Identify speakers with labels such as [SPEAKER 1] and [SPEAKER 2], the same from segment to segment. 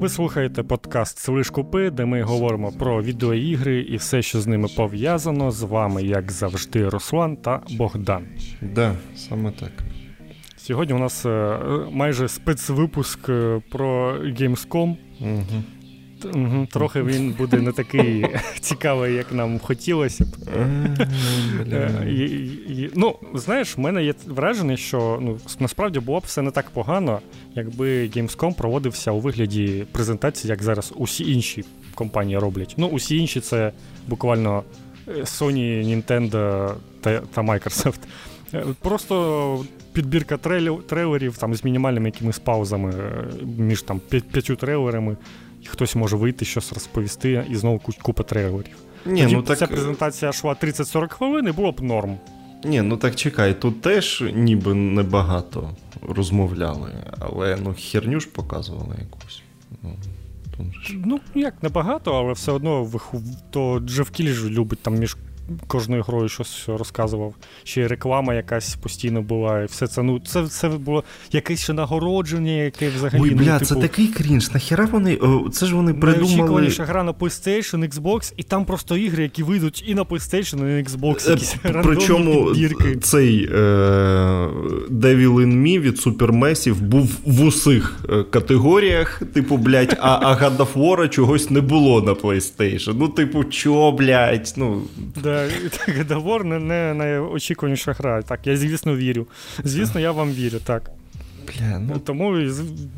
[SPEAKER 1] Ви слухаєте подкаст Слиш Купи, де ми говоримо про відеоігри і все, що з ними пов'язано. З вами, як завжди, Руслан та Богдан.
[SPEAKER 2] Да, саме так.
[SPEAKER 1] Сьогодні у нас е, майже спецвипуск е, про Gamescom.
[SPEAKER 2] Угу.
[SPEAKER 1] Угу, Трохи він буде не такий цікавий, як нам хотілося б. Е, і, ну, знаєш, в мене є враження, що ну, насправді було б все не так погано, якби Gamescom проводився у вигляді презентації, як зараз усі інші компанії роблять. Ну, усі інші це буквально Sony, Nintendo та, та Microsoft. Просто підбірка трейлерів там з мінімальними якимись паузами між там п'ятью трейлерами і хтось може вийти, щось розповісти, і знову купа трейлерів. Ні, Тоді ну так... Ця презентація йшла 30-40 хвилин і було б норм.
[SPEAKER 2] Ні, ну так чекай, тут теж ніби небагато розмовляли, але ну херню ж показували якусь. Ну,
[SPEAKER 1] Ну, як небагато, але все одно то Джеф Кілі ж любить там між кожною грою щось розказував. Ще й реклама якась постійно була. і все Це ну, це, це було якесь ще нагородження, яке взагалі.
[SPEAKER 2] Ой,
[SPEAKER 1] ну,
[SPEAKER 2] бля,
[SPEAKER 1] ну,
[SPEAKER 2] це такий крінж. Нахіра вони. Це ж вони придумали...
[SPEAKER 1] Найочікуваніша гра на PlayStation, Xbox, і там просто ігри, які вийдуть і на PlayStation, і на Xbox. Е, якісь Причому
[SPEAKER 2] цей е, Devil in Me від Supermassive був в усіх е, категоріях. Типу, блядь, а, а God of War чогось не було на PlayStation. Ну, типу, чо, блядь, ну.
[SPEAKER 1] Да. Договор не, не найочікуваніша гра. Так, я, звісно, вірю. Звісно, я вам вірю, так.
[SPEAKER 2] Бля, ну...
[SPEAKER 1] Тому,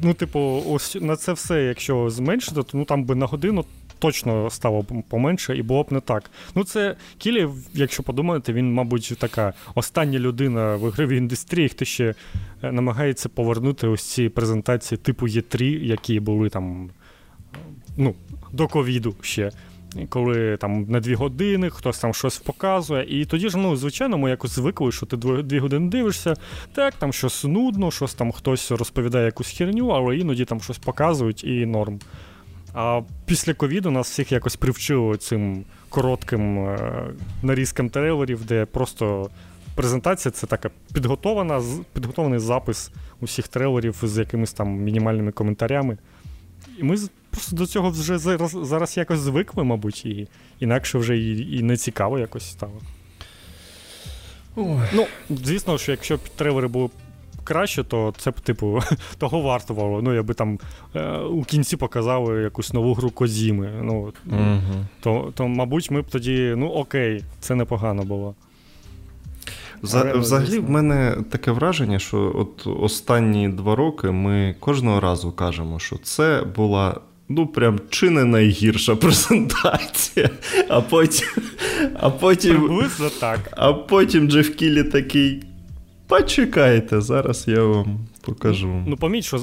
[SPEAKER 1] ну, типу, ось на це все, якщо зменшити, то ну, там би на годину точно стало б поменше і було б не так. Ну, це Кілі, якщо подумати, він, мабуть, така остання людина в ігровій індустрії, хто ще е, намагається повернути ось ці презентації типу Є3, які були там ну, до ковіду ще коли там на дві години хтось там щось показує. І тоді ж, ну, звичайно, ми якось звикли, що ти дві години дивишся, так, там щось нудно, щось там хтось розповідає якусь херню, але іноді там щось показують і норм. А після ковіду нас всіх якось привчили цим коротким е- нарізкам трейлерів, де просто презентація це така підготована, підготований запис усіх трейлерів з якимись там мінімальними коментарями. І ми просто до цього вже зараз зараз якось звикли, мабуть, і інакше вже і і не цікаво якось стало. Ой. Ну, звісно, що якщо б трейлери були краще, то це б, типу, того вартувало. Ну, якби там е, у кінці показали якусь нову гру Козіми. Ну,
[SPEAKER 2] угу.
[SPEAKER 1] то, то, мабуть, ми б тоді, ну окей, це непогано було.
[SPEAKER 2] Взагалі, в мене таке враження, що от останні два роки ми кожного разу кажемо, що це була ну, прям чи не найгірша презентація. А потім. А потім,
[SPEAKER 1] так.
[SPEAKER 2] А потім Джеф Кілі такий. Почекайте, зараз я вам покажу.
[SPEAKER 1] Ну, ну поміть, що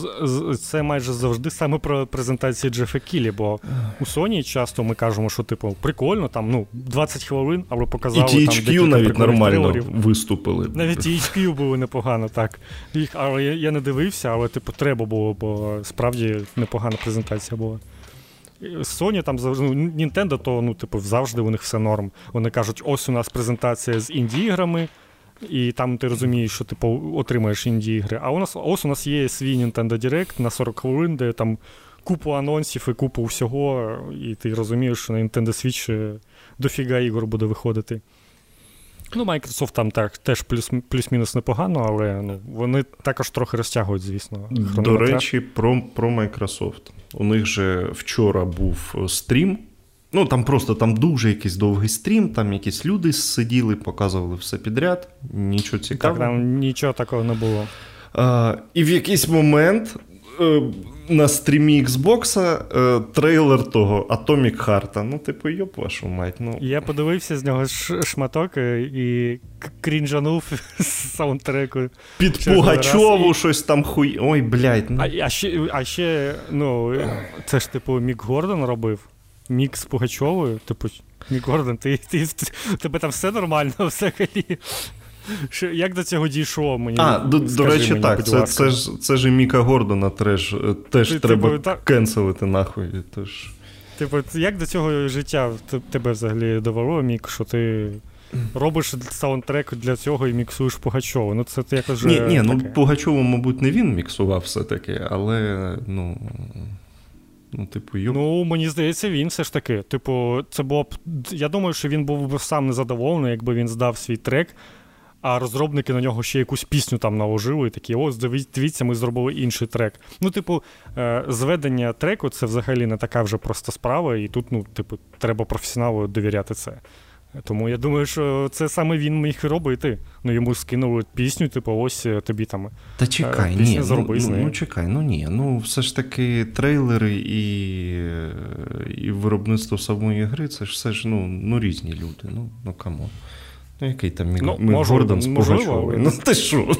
[SPEAKER 1] це майже завжди саме про презентації Джефа Кілі, бо у Sony часто ми кажемо, що типу прикольно, там ну 20 хвилин, але показали.
[SPEAKER 2] І THQ
[SPEAKER 1] там
[SPEAKER 2] навіть нормально трейлерів. виступили.
[SPEAKER 1] Навіть THQ було непогано, так. Їх, Але я, я не дивився, але типу треба було, бо справді непогана презентація була. Sony там завжди ну, Nintendo, то ну, типу, завжди у них все норм. Вони кажуть, ось у нас презентація з інді-іграми. І там ти розумієш, що ти типу, отримаєш інді-ігри. А у нас ось у нас є свій Nintendo Direct на 40 хвилин, де там купу анонсів і купу всього, і ти розумієш, що на Nintendo Switch дофіга ігор буде виходити. Ну, Microsoft там так теж плюс, плюс-мінус непогано, але ну, вони також трохи розтягують, звісно.
[SPEAKER 2] До речі, про про Microsoft. У них же вчора був стрім. Ну, там просто там дуже якийсь довгий стрім, там якісь люди сиділи, показували все підряд, нічого цікавого.
[SPEAKER 1] Так, там нічого такого не було.
[SPEAKER 2] А, І в якийсь момент е, на стрімі Xbox е, трейлер того Atomic Heart. Ну, типу, йоп вашу мать. Ну.
[SPEAKER 1] Я подивився з нього шматок е, і крінжанув з саундтреку.
[SPEAKER 2] Під Пугачову щось там хуй. Ой, блядь. Ну.
[SPEAKER 1] А, а, ще, а ще, ну, це ж, типу, Мік Гордон робив мікс з Пугачовою, типу, Мік Гордон, ти, ти, ти, тебе там все нормально взагалі. Що, Як до цього дійшло мені?
[SPEAKER 2] А, до, до речі, мені, так. Це це, ж це ж і Міка Гордона теж, теж ти, треба типу, кенселити нахуй. Тож.
[SPEAKER 1] Типу, як до цього життя тебе взагалі довело, Мік, що ти. Робиш саундтрек для цього і міксуєш Пугачову. Ну, це якось
[SPEAKER 2] Ні, ні, ну Пугачову, мабуть, не він міксував все-таки, але ну. Ну, типу, йоп.
[SPEAKER 1] Ну, мені здається, він все ж таки. Типу, це було б. Я думаю, що він був би сам незадоволений, якби він здав свій трек, а розробники на нього ще якусь пісню там наложили, і такі, ось, дивіться, ми зробили інший трек. Ну, типу, е, зведення треку це взагалі не така вже проста справа, і тут, ну, типу, треба професіоналу довіряти це. Тому я думаю, що це саме він міг робити. Ну йому скинули пісню, типу, ось е, тобі там.
[SPEAKER 2] Та чекай, ні, ну, ну, ну чекай, ну ні. Ну все ж таки трейлери і і виробництво самої гри, це ж все ж ну, ну різні люди. Ну, ну come on. Ну, який там Міг... ну, Гордон з Пугачовою? Ну ти що?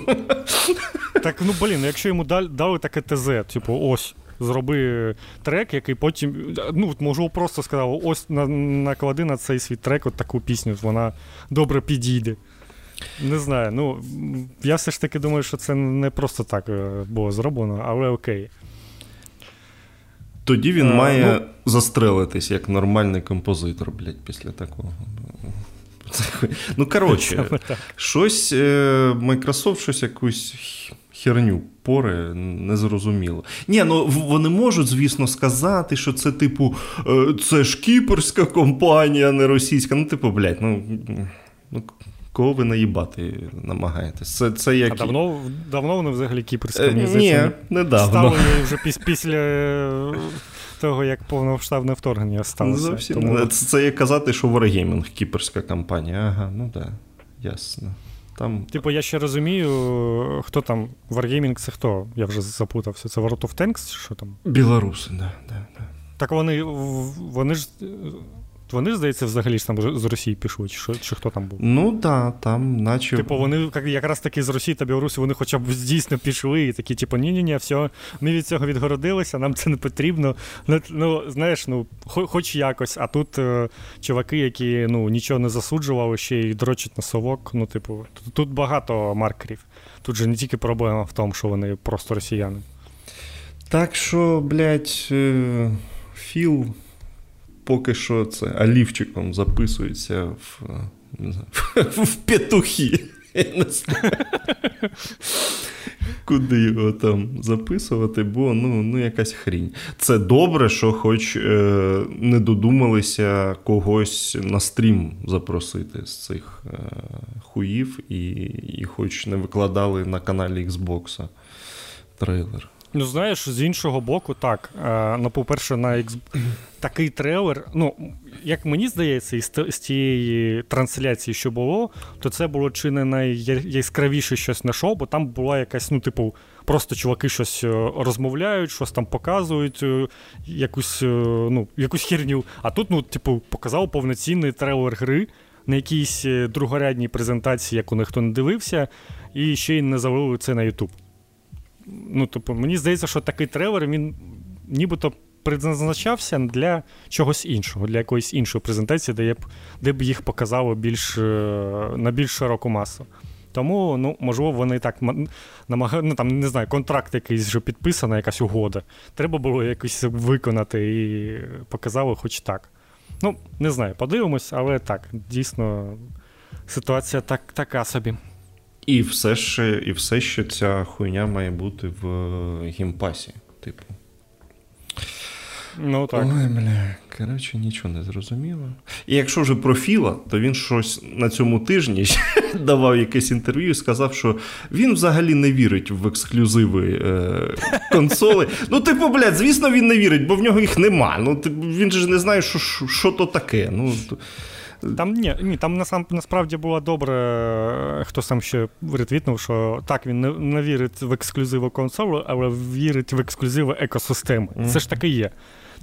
[SPEAKER 1] Так, ну блін, якщо йому дали таке ТЗ, типу, ось зроби трек, який потім. Ну, можу просто сказав, ось наклади на цей свій трек от таку пісню, вона добре підійде. Не знаю. ну, Я все ж таки думаю, що це не просто так е, було зроблено, але окей.
[SPEAKER 2] Тоді він а, має ну, застрелитись як нормальний композитор, блядь, після такого. Ну, коротше, щось е, Microsoft щось якусь херню пори незрозуміло. Ні, ну вони можуть, звісно, сказати, що це, типу, е, це ж кіпрська компанія, а не російська. Ну, типу, блядь, ну. ну Кого ви наїбати намагаєтесь? Це це як...
[SPEAKER 1] А давно давно вони взагалі кіпрська
[SPEAKER 2] е, Ні, недавно.
[SPEAKER 1] Стали вже піс, після е, того, як повномасштабне вторгнення сталося.
[SPEAKER 2] Зовсім Тому... Це, це як казати, що Wargaming кіпрська компанія. Ага, ну так, да, ясно. Там...
[SPEAKER 1] Типу, я ще розумію, хто там Wargaming це хто? Я вже запутався. Це World of Tanks? Що там?
[SPEAKER 2] Білоруси, да, да, да.
[SPEAKER 1] Так вони вони ж вони, здається, взагалі ж там з Росії пішли, чи чи хто там був?
[SPEAKER 2] Ну так, да, там наче.
[SPEAKER 1] Типу, вони якраз таки з Росії та Білорусі вони хоча б дійсно пішли, і такі, типу, ні-ні-ні, все, ми від цього відгородилися, нам це не потрібно. Ну, ну знаєш, ну, хоч якось. А тут е, чуваки, які ну, нічого не засуджували, ще й дрочать на совок. Ну, типу, тут, тут багато маркерів. Тут же не тільки проблема в тому, що вони просто росіяни.
[SPEAKER 2] Так що, блядь, е, Філ поки що це олівчиком записується в не знаю, в петухи. Куди його там записувати, бо ну ну якась хрінь. Це добре, що хоч е, не додумалися когось на стрім запросити з цих е, хуїв, і, і хоч не викладали на каналі Xbox трейлер.
[SPEAKER 1] Ну, знаєш, з іншого боку, так. Е, ну, по-перше, на X... такий трейлер. Ну, як мені здається, із з тієї трансляції, що було, то це було чи не найяскравіше щось на шоу, бо там була якась, ну, типу, просто чуваки щось е, розмовляють, щось там показують, е, якусь ну, якусь херню. А тут, ну, типу, показав повноцінний трейлер гри на якійсь другорядній презентації, яку ніхто не дивився, і ще й не завели це на YouTube ну, тобто, мені здається, що такий трейлер він нібито призначався для чогось іншого, для якоїсь іншої презентації, де б, де б їх показало більш, е, на більш широку масу. Тому, ну, можливо, вони так намагають, ну там не знаю, контракт якийсь вже підписаний, якась угода. Треба було якось виконати і показали хоч так. Ну, не знаю, подивимось, але так, дійсно, ситуація так, така собі.
[SPEAKER 2] І все ще і все ще ця хуйня має бути в гімпасі, типу.
[SPEAKER 1] Ну так.
[SPEAKER 2] Ой, бля, коротше, нічого не зрозуміло. І якщо вже про Філа, то він щось на цьому тижні давав якесь інтерв'ю і сказав, що він взагалі не вірить в ексклюзиви е, консоли. Ну, типу, блядь, звісно, він не вірить, бо в нього їх нема. Ну, типу, Він же не знає, що що то таке. Ну,
[SPEAKER 1] там ні, ні, там насам, насправді було добре, хто сам ще ретвітнув, що так, він не, не вірить в ексклюзиву консолу, але вірить в ексклюзиву екосистеми. Mm-hmm. Це ж таки є.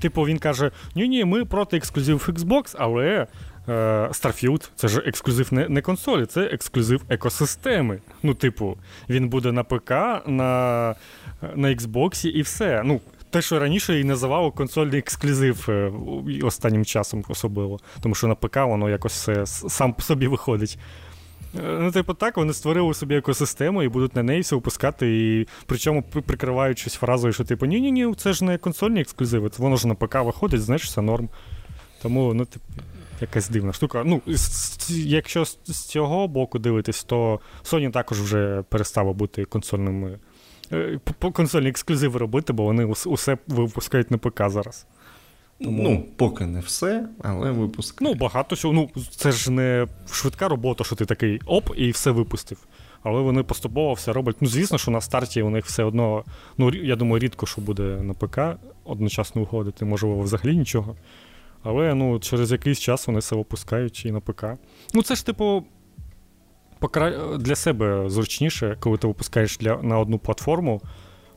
[SPEAKER 1] Типу, він каже: ні, ні, ми проти ексклюзив Xbox, але е, Starfield це ж ексклюзив не не консолі, це ексклюзив екосистеми. Ну, типу, він буде на ПК, на на Xbox і все. Ну, те, що раніше і називало консольний ексклюзив е, останнім часом особливо, тому що на ПК воно якось сам по собі виходить. Е, ну, типу, так, вони створили собі екосистему і будуть на неї все випускати, і причому прикриваючись фразою, що типу, ні-ні, ні це ж не консольні ексклюзиви, воно ж на ПК виходить, знаєш, все норм. Тому, ну, типу, якась дивна штука. Ну, Якщо з цього боку дивитись, то Sony також вже перестала бути консольним е, консольні ексклюзиви робити, бо вони усе випускають на ПК зараз.
[SPEAKER 2] Тому... Ну, поки не все, але випускають.
[SPEAKER 1] Ну, багато чого. Ну, це ж не швидка робота, що ти такий оп, і все випустив. Але вони поступово все роблять. Ну, звісно, що на старті у них все одно. Ну, я думаю, рідко що буде на ПК одночасно виходити, можливо, взагалі нічого. Але ну, через якийсь час вони все випускають і на ПК. Ну, це ж, типу, для себе зручніше, коли ти випускаєш для, на одну платформу.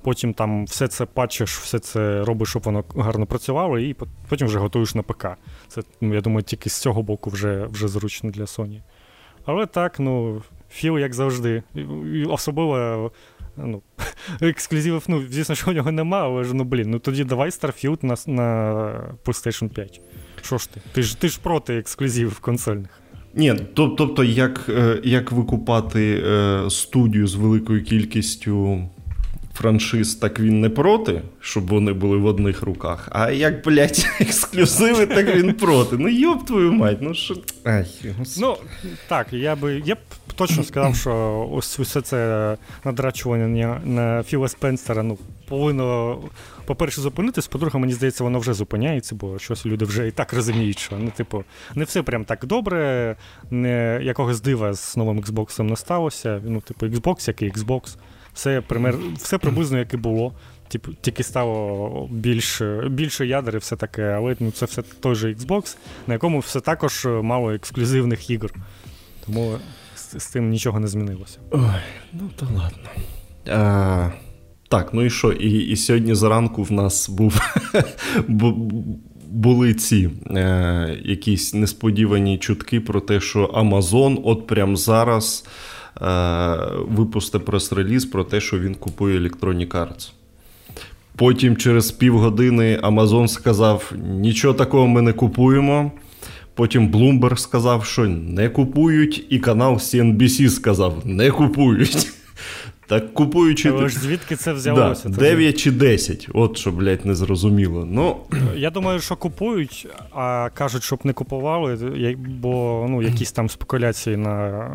[SPEAKER 1] Потім там все це патчиш, все це робиш, щоб воно гарно працювало, і потім вже готуєш на ПК. Це, ну, я думаю, тільки з цього боку вже вже зручно для Sony. Але так, ну, філ, як завжди. Особливо ну, ексклюзивів, ну, звісно, що у нього нема, але ж ну блін, ну тоді давай Starfield на на PlayStation 5. Що ж ти? Ти ж ти ж проти ексклюзивів консольних.
[SPEAKER 2] Ні, тобто, як е, як викупати е, студію з великою кількістю франшиз, так він не проти, щоб вони були в одних руках. А як, блядь, ексклюзиви, так він проти. Ну йоб твою мать, ну що. Ай,
[SPEAKER 1] Ну, так, я би я б точно сказав, що ось усе це надрачування на Філа Спенсера ну, повинно, по-перше, зупинитись, по-друге, мені здається, воно вже зупиняється, бо щось люди вже і так розуміють, що ну, типу, не все прям так добре, не якогось дива з новим Xbox не сталося. Ну, типу, Xbox, як і Xbox. Все пример, все приблизно як і було. Типу, тільки стало більше більше ядер і все таке, але ну, це все той же Xbox, на якому все також мало ексклюзивних ігор. Тому з, тим нічого не змінилося.
[SPEAKER 2] Ой, ну то ладно. А, Так, ну і що? І і сьогодні зранку в нас був були ці е, якісь несподівані чутки про те, що Amazon от прямо зараз. Е, випустив прес-реліз про те, що він купує Electronic Arts. Потім через півгодини Amazon сказав: нічого такого ми не купуємо. Потім Bloomberg сказав, що не купують, і канал CNBC сказав, не купують. Так купуючи.
[SPEAKER 1] Але ж звідки це взялося?
[SPEAKER 2] Да, 9 чи 10, от що, блядь, не зрозуміло. Ну...
[SPEAKER 1] Я думаю, що купують, а кажуть, щоб не купували, бо ну, якісь там спекуляції на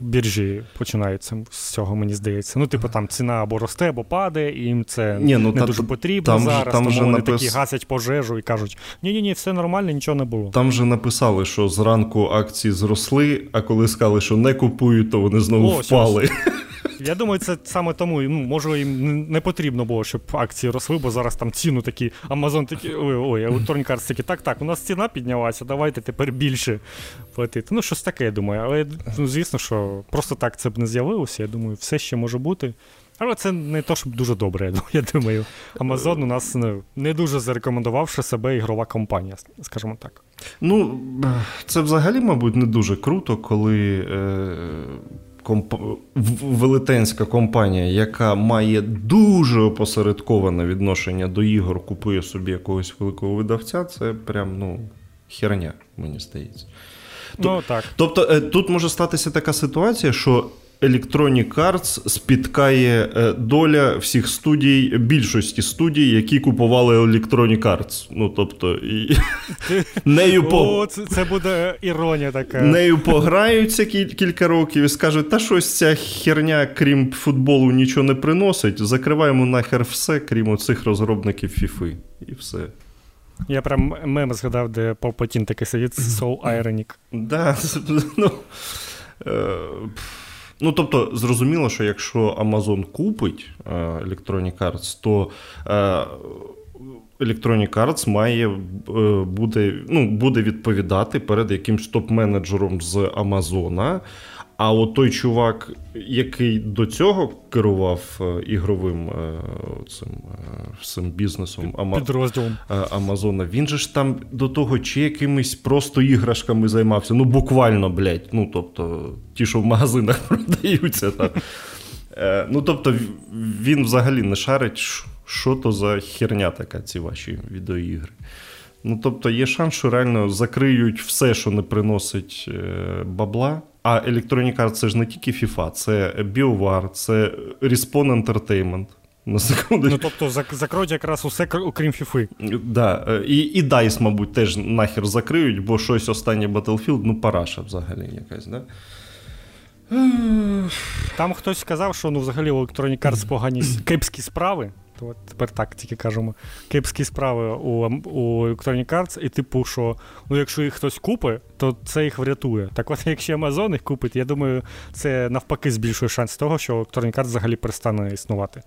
[SPEAKER 1] біржі починаються з цього, мені здається. Ну, типу, там ціна або росте, або падає, і їм це Ні, ну, не та, дуже потрібно там, зараз. Там тому вони напис... такі гасять пожежу і кажуть: ні-ні, ні все нормально, нічого не було.
[SPEAKER 2] Там же написали, що зранку акції зросли, а коли сказали, що не купують, то вони знову О, впали.
[SPEAKER 1] Я думаю, це саме тому, ну, може, їм не потрібно було, щоб акції росли, бо зараз там ціну такі, Amazon такі, ой, ой, Electronic Arts такі, так, так, у нас ціна піднялася, давайте тепер більше платити. Ну, щось таке, я думаю. Але ну, звісно, що просто так це б не з'явилося. Я думаю, все ще може бути. Але це не то, щоб дуже добре, я думаю. Amazon у нас не, не дуже зарекомендувавши себе ігрова компанія, скажімо так.
[SPEAKER 2] Ну, це взагалі, мабуть, не дуже круто, коли. Е комп... велетенська компанія, яка має дуже опосередковане відношення до ігор, купує собі якогось великого видавця, це прям ну, херня, мені здається.
[SPEAKER 1] Ну, так.
[SPEAKER 2] Тобто е, тут може статися така ситуація, що Electronic Arts спіткає е, доля всіх студій, більшості студій, які купували Electronic Arts. Ну, тобто, і... нею по...
[SPEAKER 1] О, це, це буде іронія така.
[SPEAKER 2] Нею пограються кіль- кілька років і скажуть, та щось ця херня, крім футболу, нічого не приносить. Закриваємо нахер все, крім оцих розробників FIFA. І все.
[SPEAKER 1] Я прям мем згадав, де Палпатін такий сидить, Soul Ironic.
[SPEAKER 2] Да, ну... Ну, тобто, зрозуміло, що якщо Amazon купить е, Electronic Arts, то е, Electronic Arts має е, буде, ну, буде відповідати перед якимсь топ-менеджером з Амазона. А от той чувак, який до цього керував е, ігровим е, цим цим бізнесом
[SPEAKER 1] Підрозділом
[SPEAKER 2] Амазона, він же ж там до того чи якимись просто іграшками займався. Ну, буквально, блядь. Ну, тобто, ті, що в магазинах продаються. Там. Ну, тобто, він взагалі не шарить, що то за херня така, ці ваші відеоігри. Ну, тобто, є шанс, що реально закриють все, що не приносить бабла. А Electronic Arts це ж не тільки FIFA, це BioWare, це Respawn Entertainment. На секунду.
[SPEAKER 1] Ну, тобто, закроють якраз усе, окрім FIFA.
[SPEAKER 2] Да. Е, і і DICE, мабуть, теж нахер закриють, бо щось останнє Battlefield, ну, параша взагалі якась, да?
[SPEAKER 1] Там хтось сказав, що ну, взагалі у Electronic Arts погані кепські справи. То тепер так тільки кажемо. Кепські справи у у Electronic Arts, і типу, що ну, якщо їх хтось купить, то це їх врятує. Так от, якщо Amazon їх купить, я думаю, це навпаки збільшує шанс того, що Electronic Arts взагалі перестане існувати.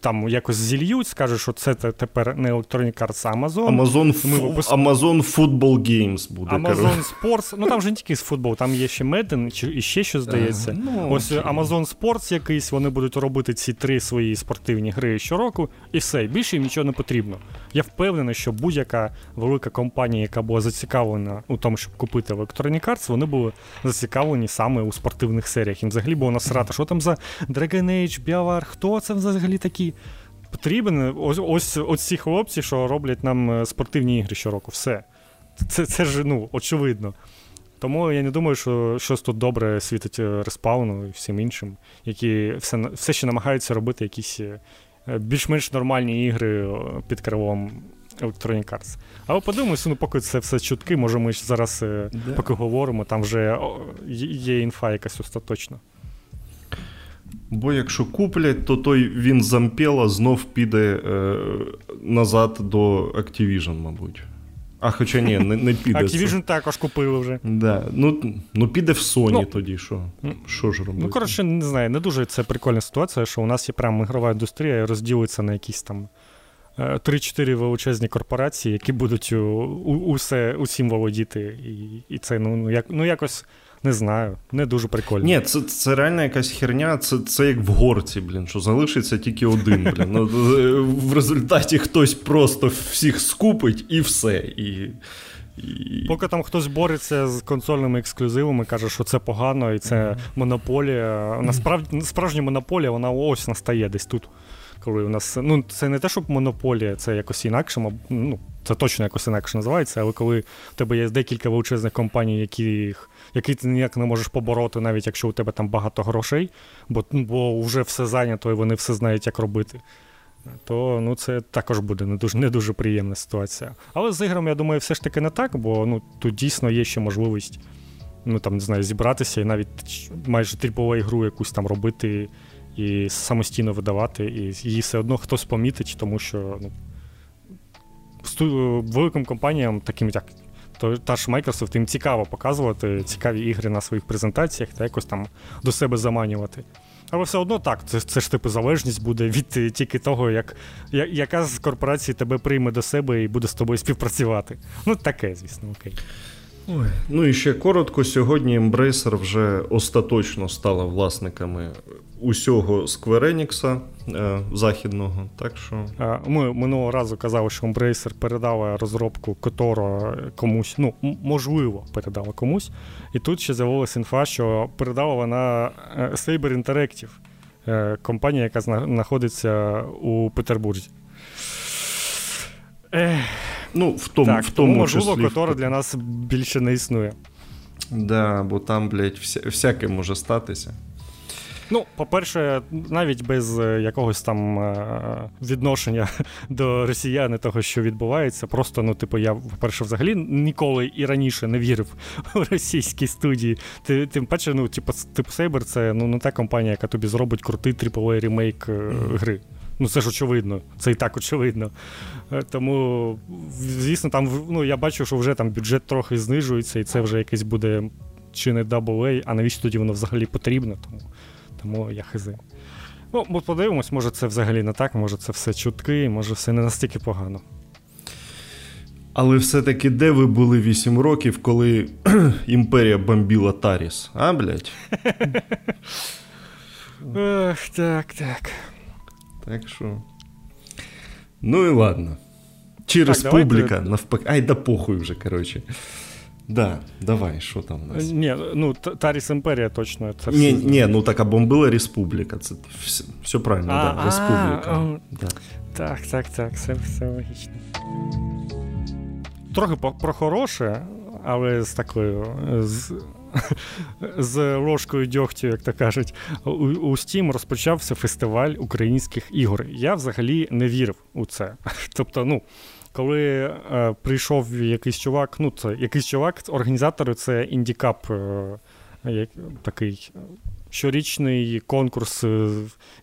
[SPEAKER 1] Там якось зільють, скажуть, що це тепер не Electronic Arts, а Amazon.
[SPEAKER 2] Amazon, Ми випуск... Amazon Football Games буде.
[SPEAKER 1] Amazon Sports. Ну там же не тільки з футбол, там є ще Madden чи і ще що здається. Ну, Ось окей. Amazon Sports якийсь, вони будуть робити ці три свої спортивні гри щороку, і все. Більше їм нічого не потрібно. Я впевнений, що будь-яка велика компанія, яка була зацікавлена у тому, щоб купити Electronic Arts, вони були зацікавлені саме у спортивних серіях. Їм взагалі було насрати, що там за Dragon Age, BioWare, хто це взагалі такі? Потрібен. Ось ось, ось ці хлопці, що роблять нам е, спортивні ігри щороку. Все. Це це ж ну, очевидно. Тому я не думаю, що щось тут добре світить е, респауну і всім іншим, які все все ще намагаються робити якісь е, більш-менш нормальні ігри під крилом Electronic Arts. Але подивимося, ну поки це все чутки, може ми зараз, yeah. поки говоримо, там вже є інфа якась остаточна.
[SPEAKER 2] Бо якщо куплять, то той він зампела знов піде е, назад до Activision, мабуть. А хоча ні, не не піде.
[SPEAKER 1] Activision також купили вже.
[SPEAKER 2] Да. Ну ну піде в Sony ну, тоді, що Що ж робити?
[SPEAKER 1] Ну, коротше, не знаю, не дуже це прикольна ситуація, що у нас є прямо ігрова індустрія і розділиться на якісь там 3-4 е, величезні корпорації, які будуть у, у, усе, усім володіти. І і це ну, як, ну якось не знаю, не дуже прикольно.
[SPEAKER 2] Ні, це це реально якась херня, це це як в горці, блін, що залишиться тільки один. блін. Ну, В результаті хтось просто всіх скупить і все. І,
[SPEAKER 1] і... Поки там хтось бореться з консольними ексклюзивами, каже, що це погано і це mm-hmm. монополія. Насправді справжня монополія, вона ось настає десь тут. Коли у нас, ну, Це не те, щоб монополія, це якось інакше, ну, це точно якось інакше називається, але коли в тебе є декілька величезних компаній, які який ти ніяк не можеш побороти, навіть якщо у тебе там багато грошей, бо бо вже все зайнято і вони все знають, як робити. То ну, це також буде не дуже не дуже приємна ситуація. Але з іграми, я думаю, все ж таки не так, бо ну, тут дійсно є ще можливість ну, там, не знаю, зібратися і навіть майже тріпову ігру якусь там робити і самостійно видавати, і її все одно хтось помітить, тому що ну, великим компаніям, таким як то та ж Microsoft, їм цікаво показувати цікаві ігри на своїх презентаціях та якось там до себе заманювати. Але все одно так, це це ж типу залежність буде від е, тільки того, як, яка з корпорації тебе прийме до себе і буде з тобою співпрацювати. Ну, таке, звісно, окей.
[SPEAKER 2] Ой. Ну і ще коротко, сьогодні Embracer вже остаточно стала власниками усього Enix е, західного. Так що...
[SPEAKER 1] Ми минулого разу казали, що Embracer передала розробку Которо комусь, ну, можливо, передала комусь. І тут ще з'явилася інфа, що передала вона е, Saber Interactive, е, компанія, яка знаходиться у Петербурзі.
[SPEAKER 2] Ех. Ну, в тому, так, в тому, тому
[SPEAKER 1] можливо, числі... Котора для нас більше не існує.
[SPEAKER 2] Да, бо там, блядь, вся, всяке може статися.
[SPEAKER 1] Ну, по-перше, навіть без е, якогось там е, відношення до росіян і того, що відбувається. Просто, ну, типу, я, по-перше, взагалі ніколи і раніше не вірив у російські студії. Тим паче, ну, типу, типу Saber це ну, не та компанія, яка тобі зробить крутий AAA ремейк е, гри. Ну, це ж очевидно, це і так очевидно. Тому, звісно, там ну, я бачу, що вже там бюджет трохи знижується, і це вже якесь буде чи не AA, а навіщо тоді воно взагалі потрібно. Тому тому я хизи. Ну, ми подивимось, може це взагалі не так, може це все чутки, може все не настільки погано.
[SPEAKER 2] Але все-таки де ви були 8 років, коли імперія бомбіла Таріс, а, блядь?
[SPEAKER 1] Ах, так, так.
[SPEAKER 2] Так що. Ну і ладно. Чи республіка давайте... навпаки. Ай, да похуй вже, коротше. Да, давай, що там у нас?
[SPEAKER 1] Ні, ну Таріс Імперія точно.
[SPEAKER 2] Це ні, ні, ну так а бомбила Республіка. Це все, все правильно, а, да, Республіка. А, да.
[SPEAKER 1] Так, так, так, все, все логічно. Трохи про хороше, але з такою. з... З ложкою дьогтю, як то кажуть, у, у Steam розпочався фестиваль українських ігор. Я взагалі не вірив у це. Тобто, ну, коли е, прийшов якийсь чувак, ну це якийсь чувак, організатори це індікап е, як, такий щорічний конкурс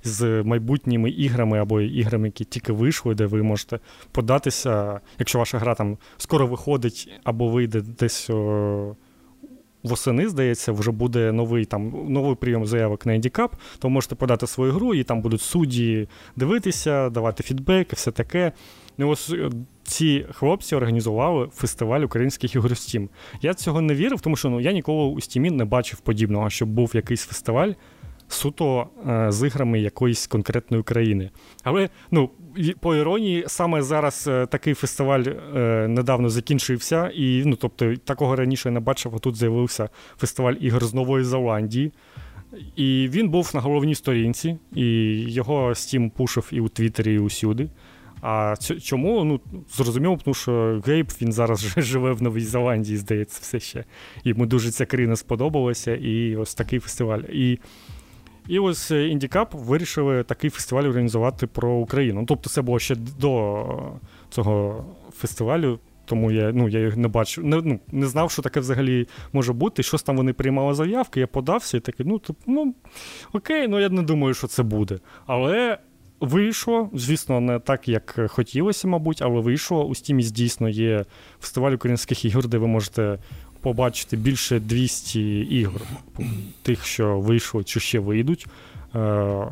[SPEAKER 1] з майбутніми іграми або іграми, які тільки вийшли, де ви можете податися, якщо ваша гра там скоро виходить або вийде десь. Восени, здається, вже буде новий там новий прийом заявок на Індікап, то можете подати свою гру, і там будуть судді дивитися, давати фідбек і все таке. Ну, ось е, ці хлопці організували фестиваль українських ігор Steam. Я цього не вірив, тому що ну, я ніколи у Steam не бачив подібного, щоб був якийсь фестиваль суто е, з іграми якоїсь конкретної країни. Але ну, по іронії, саме зараз е, такий фестиваль е, недавно закінчився, і ну, тобто, такого раніше не бачив, а тут з'явився фестиваль ігор з Нової Зеландії. І він був на головній сторінці, і його Steam пушив і у Твіттері, і усюди. А чому? Ну, зрозуміло, тому що Гейб він зараз живе в Новій Зеландії, здається, все ще. Йому дуже ця країна сподобалася, і ось такий фестиваль. І і ось Індікап вирішили такий фестиваль організувати про Україну. Ну, тобто, це було ще до цього фестивалю. Тому я ну, я їх не бачу, не ну, не знав, що таке взагалі може бути. Щось там вони приймали заявки, я подався і такий, ну, тип, ну окей, ну я не думаю, що це буде. Але Вийшло, звісно, не так, як хотілося, мабуть, але вийшло. У стімі дійсно є фестиваль українських ігор, де ви можете побачити більше 200 ігор, тих, що вийшли чи ще вийдуть. Е,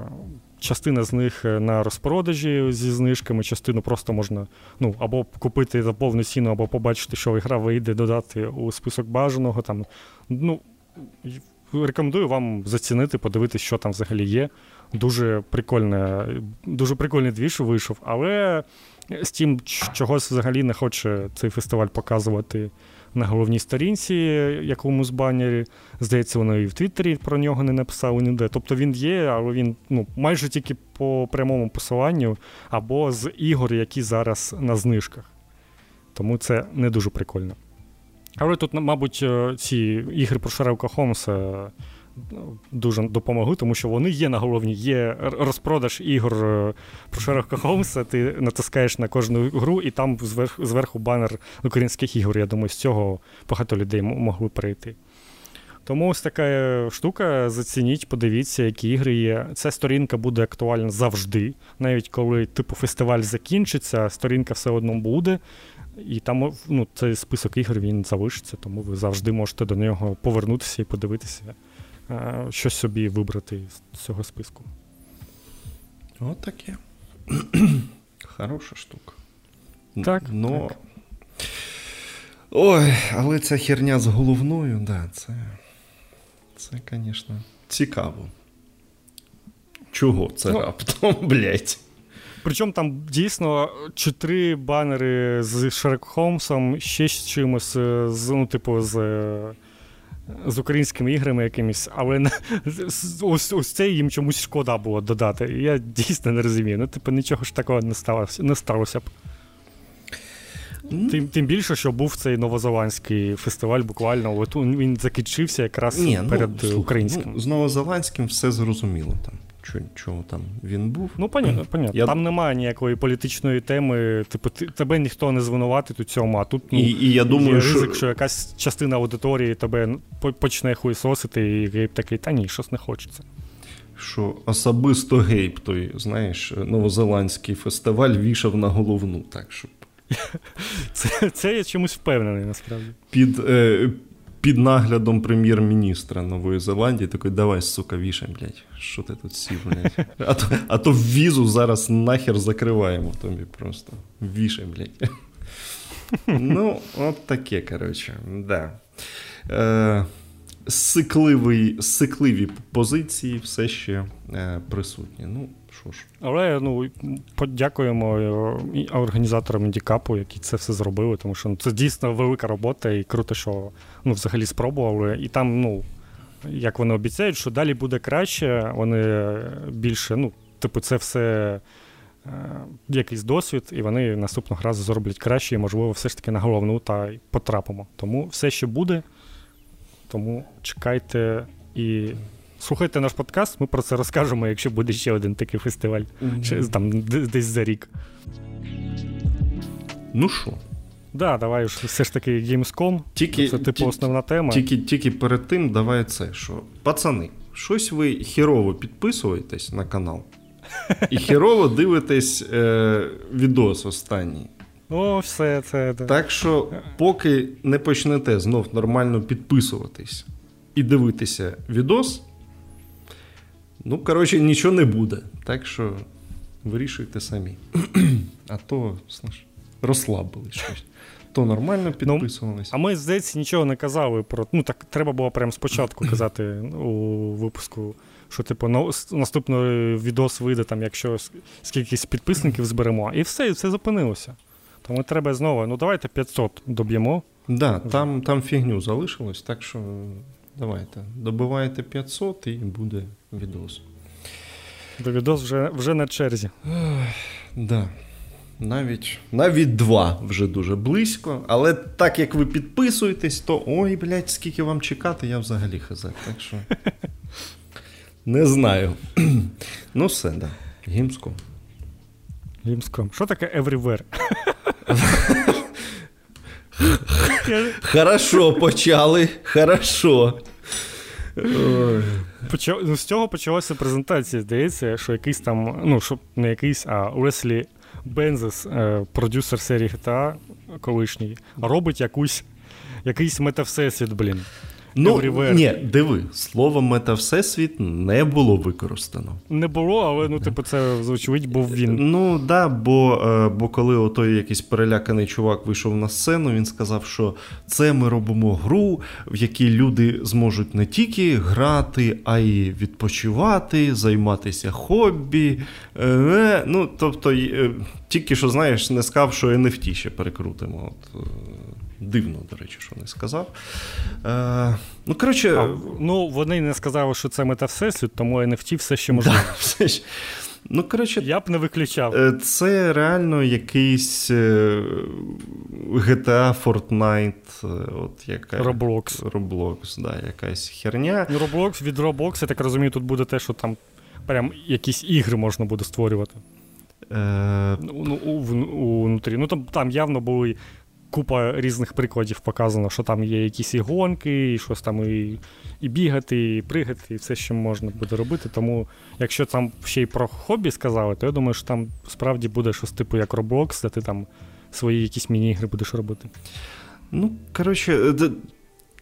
[SPEAKER 1] частина з них на розпродажі зі знижками, частину просто можна ну, або купити за повну ціну, або побачити, що гра вийде, додати у список бажаного. Там, ну, Рекомендую вам зацінити, подивитися, що там взагалі є. Дуже прикольне, дуже прикольний двіж вийшов, але Steam чогось взагалі не хоче цей фестиваль показувати на головній сторінці, якомусь банері. Здається, вони і в Твіттері про нього не написали ніде. Тобто він є, але він ну, майже тільки по прямому посиланню або з ігор, які зараз на знижках. Тому це не дуже прикольно. Але тут, мабуть, е, ці ігри про Шерлока Холмса дуже допомогли, тому що вони є на головній. Є розпродаж ігор е, про Шерлока Холмса, ти натискаєш на кожну гру, і там зверху, зверху банер українських ігор. Я думаю, з цього багато людей могли перейти. Тому ось така е, штука. Зацініть, подивіться, які ігри є. Ця сторінка буде актуальна завжди. Навіть коли типу фестиваль закінчиться, сторінка все одно буде. І там ну, цей список ігор він залишиться, тому ви завжди можете до нього повернутися і подивитися, щось собі вибрати з цього списку.
[SPEAKER 2] От таке. Хороша штука.
[SPEAKER 1] Так.
[SPEAKER 2] Но...
[SPEAKER 1] так.
[SPEAKER 2] Ой, але ця херня з головною, да, це, це, звісно, цікаво. Чого це ну, раптом, блять?
[SPEAKER 1] Причому там дійсно чотири банери з Шрек Холмсом, ще з чимось, е, з, ну, типу, з з українськими іграми якимись, але ось ось це їм чомусь шкода було додати. Я дійсно не розумію. Ну, типу, нічого ж такого не сталося не сталося б. Тим тим більше, що був цей новозеландський фестиваль, буквально от він закінчився якраз Ні, ну, перед слухай, українським.
[SPEAKER 2] Ну, З новозеландським все зрозуміло там чого там він був.
[SPEAKER 1] Ну, понятно, понятно. Я... Там немає ніякої політичної теми, типу, тебе ніхто не звинуватить у цьому, а тут ну,
[SPEAKER 2] і, і я думаю,
[SPEAKER 1] є ризик, що... що якась частина аудиторії тебе почне хуйсосити, і гейб такий, та ні, щось не хочеться.
[SPEAKER 2] Що особисто гейб той, знаєш, новозеландський фестиваль вішав на головну, так щоб.
[SPEAKER 1] Це це я чомусь впевнений, насправді.
[SPEAKER 2] Під е, під наглядом прем'єр-міністра Нової Зеландії такий, давай, сука, вішай, блядь, що ти тут сів, блядь. А то а то візу зараз нахер закриваємо тобі просто. Вішай, блядь. Ну, от таке, коротше, да. Е, сикливий, Сикливі позиції все ще е, присутні. Ну, що ж.
[SPEAKER 1] Але ну, подякуємо е, організаторам індікапу, які це все зробили, тому що ну, це дійсно велика робота, і круто, що ну, взагалі спробували. І там, ну, як вони обіцяють, що далі буде краще, вони більше, ну, типу, це все. Е, якийсь досвід, і вони наступного разу зроблять краще, і, можливо, все ж таки на головну та й потрапимо. Тому все, що буде, тому чекайте і слухайте наш подкаст, ми про це розкажемо, якщо буде ще один такий фестиваль, mm-hmm. чи там десь за рік.
[SPEAKER 2] Ну що,
[SPEAKER 1] Да, давай все ж таки Gamescom. Тільки, Це типу основна тема.
[SPEAKER 2] Тільки тільки перед тим давай це, що пацани, щось ви хірово підписуєтесь на канал. І хірово дивитесь е, відос останній.
[SPEAKER 1] О, все це. Да.
[SPEAKER 2] Так що, поки не почнете знов нормально підписуватись і дивитися відос, ну, коротше, нічого не буде. Так що вирішуйте самі. А то, знаєш, розслабили щось. То нормально ну, підписувалися.
[SPEAKER 1] Ну, а ми, здається, нічого не казали про. Ну, так треба було прямо спочатку казати у випуску, що, типу, наступний відос вийде, там, якщо скількись підписників зберемо, і все, і все зупинилося. Тому треба знову. Ну, давайте 500 доб'ємо.
[SPEAKER 2] Так, да, там там фігню залишилось, так що давайте. Добиваєте 500 і буде відос.
[SPEAKER 1] До відос вже вже на черзі.
[SPEAKER 2] Да. Навіть навіть два вже дуже близько. Але так як ви підписуєтесь, то ой, блядь, скільки вам чекати, я взагалі хз. Так що. Не знаю. Ну, все, да. Гімськом.
[SPEAKER 1] Гімськом. Що таке everywhere?
[SPEAKER 2] Хорошо почали. Хорошо.
[SPEAKER 1] Почав, ну, З цього почалася презентація, здається, що якийсь там, ну, що не якийсь, а Уеслі Бензес, е, продюсер серії GTA колишній, робить якусь, якийсь метавсесвіт, блін.
[SPEAKER 2] Ну, Ні, диви, слово мета-всесвіт не було використано.
[SPEAKER 1] Не було, але ну, типу, це звучить, був він.
[SPEAKER 2] Ну да, бо е, бо коли отой якийсь переляканий чувак вийшов на сцену, він сказав, що це ми робимо гру, в якій люди зможуть не тільки грати, а й відпочивати, займатися хобі. Е, е ну, тобто, тільки що, знаєш, не сказав, що NFT ще перекрутимо. От, Дивно, до речі, що не сказав. Е, Ну, коротше. А,
[SPEAKER 1] ну, вони не сказали, що це мета всесвіт, тому NFT все ще можливо. Да, все ще.
[SPEAKER 2] Ну, коротше,
[SPEAKER 1] Я б не виключав.
[SPEAKER 2] Е, це реально якийсь е, GTA Fortnite, е, от яка...
[SPEAKER 1] Roblox.
[SPEAKER 2] Roblox, да, якась херня.
[SPEAKER 1] Ну, Roblox від Roblox, я так розумію, тут буде те, що там прям якісь ігри можна буде створювати. Е... Ну, у, у, внутрі. Ну, там, там явно були купа різних прикладів показано, що там є якісь і гонки, і щось там і і бігати, і пригати, і все, що можна буде робити. Тому, якщо там ще й про хобі сказали, то я думаю, що там справді буде щось типу як Roblox, де ти там свої якісь міні-ігри будеш робити.
[SPEAKER 2] Ну, коротше, е,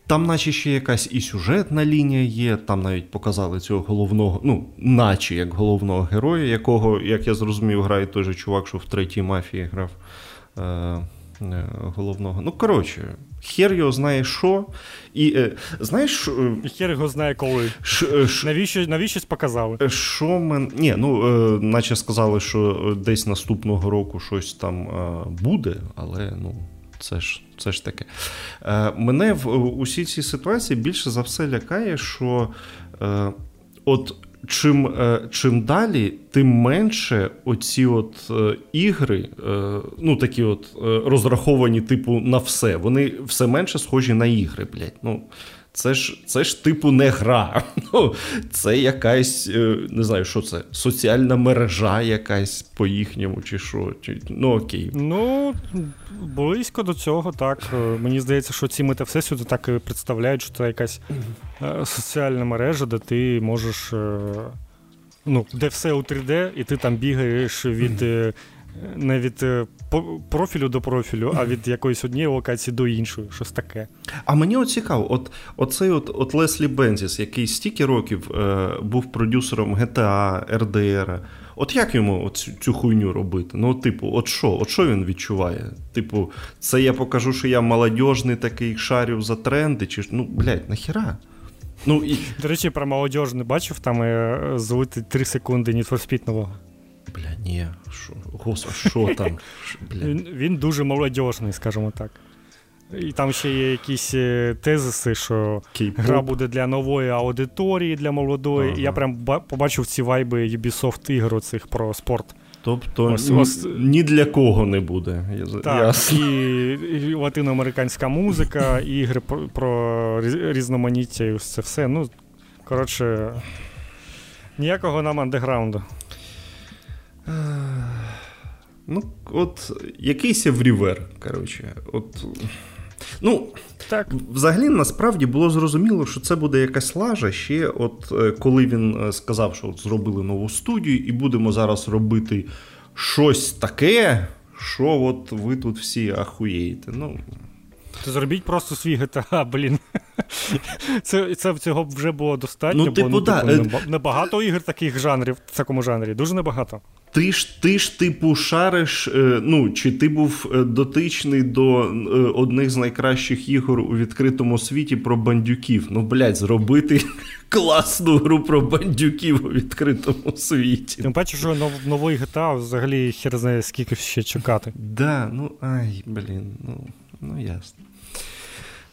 [SPEAKER 2] там, наче ще якась і сюжетна лінія є, там навіть показали цього головного, ну, наче як головного героя, якого, як я зрозумів, грає той же чувак, що в третій мафії грав. Е, головного. Ну, коротше, хер його знає що. І е, знаєш.
[SPEAKER 1] Е, хер його знає коли. Ш, ш, навіщо навіщось показали?
[SPEAKER 2] Що мен... Ні, ну, е, наче сказали, що десь наступного року щось там е, буде, але ну. Це ж це ж таке. Е, Мене в усій цій ситуації більше за все лякає, що е, от чим е, чим далі, тим менше оці от е, ігри, е, ну такі от розраховані, типу, на все. Вони все менше схожі на ігри, блядь. Ну, це ж це ж типу не гра. Ну, Це якась, не знаю, що це, соціальна мережа якась по їхньому, чи що. Чи, Ну окей.
[SPEAKER 1] Ну, близько до цього, так. Мені здається, що ці метавсесвіти так і представляють, що це якась соціальна мережа, де ти можеш. Ну, де все у 3D, і ти там бігаєш від. Не від профілю до профілю, а від якоїсь однієї локації до іншої, щось таке.
[SPEAKER 2] А мені от цікаво, от оцей от, от Леслі Бензіс, який стільки років е, був продюсером GTA, RDR, от як йому от цю, цю хуйню робити? Ну, типу, от що? От що він відчуває? Типу, це я покажу, що я молодіжний такий шарю за тренди, чи ну, блядь, нахіра?
[SPEAKER 1] Ну, і... До речі, про молодіж не бачив, там е, злити 3 секунди Need for Speed нового.
[SPEAKER 2] Бля, ні, що, господи, що там?
[SPEAKER 1] Бля. Він, він дуже молодіжний, скажімо так. І там ще є якісь е, тезиси, що K-pop. гра буде для нової аудиторії, для молодої. Ага. І я прям побачив ці вайби Ubisoft ігор цих про спорт.
[SPEAKER 2] Тобто ось, ось... ні для кого не буде.
[SPEAKER 1] Так, і, і латиноамериканська музика, і ігри про, про різноманіття, і ось це все. Ну, коротше, ніякого нам андеграунду.
[SPEAKER 2] Ну, от якийсь еврівер, коротше. От. Ну, так. Взагалі, насправді було зрозуміло, що це буде якась лажа ще, от е, коли він е, сказав, що от зробили нову студію, і будемо зараз робити щось таке, що от ви тут всі ахуєєте. Ну,
[SPEAKER 1] то зробіть просто свій GTA, блін. Це це цього вже було достатньо, ну, типу, бо ну, да. типу, небагато ігор таких жанрів в такому жанрі, дуже небагато.
[SPEAKER 2] Ти ж ти ж типу шариш, е, ну чи ти був е, дотичний до е, одних з найкращих ігор у відкритому світі про бандюків. Ну, блядь, зробити класну гру про бандюків у відкритому світі.
[SPEAKER 1] Тим паче, що нов, новий GTA взагалі хер знає, скільки ще чекати.
[SPEAKER 2] Да, ну ай, блін, ну, ну ясно.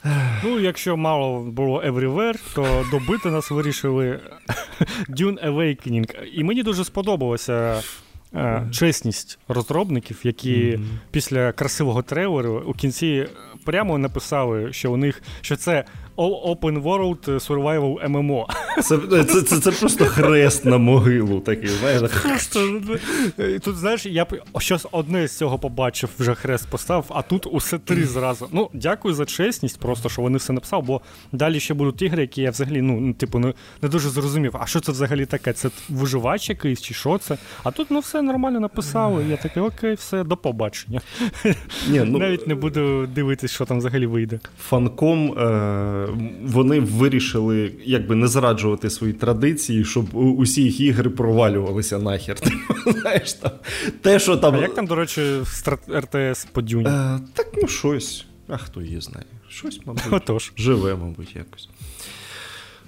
[SPEAKER 1] Ну, якщо мало було Everywhere, то добити нас вирішили Dune Awakening. І мені дуже сподобалося Е, чесність розробників, які mm-hmm. після красивого трейлеру у кінці прямо написали, що у них що це Open World Survival MMO.
[SPEAKER 2] Це це, це, це просто хрест на могилу. такий, знаєш.
[SPEAKER 1] Тут, знаєш, я б щось одне з цього побачив, вже хрест поставив, а тут усе три зразу. Ну, дякую за чесність, просто що вони все написали, бо далі ще будуть ігри, які я взагалі ну, типу, не, не дуже зрозумів, а що це взагалі таке? Це виживач якийсь чи що це? А тут ну все нормально написали. Я такий, окей, все, до побачення. Ні, ну, Навіть не буду дивитись, що там взагалі вийде.
[SPEAKER 2] Фанком. Е- вони вирішили якби не зраджувати свої традиції, щоб усі їх ігри провалювалися нахер. Знаєш, там, те, що там...
[SPEAKER 1] А як там, до речі, РТС по дюні? Е,
[SPEAKER 2] Так, ну щось. А хто її знає? Щось, мабуть.
[SPEAKER 1] Отож.
[SPEAKER 2] Живе, мабуть, якось.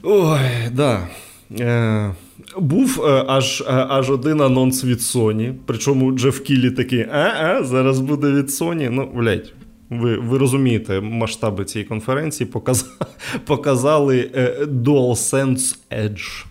[SPEAKER 2] Ой, да. Е, Був е, аж е, аж один анонс від Sony. Причому Джеф Кілі такий, а, а, зараз буде від Sony. Ну, блядь, ви ви розумієте масштаби цієї конференції, показали, показали DualSense Edge.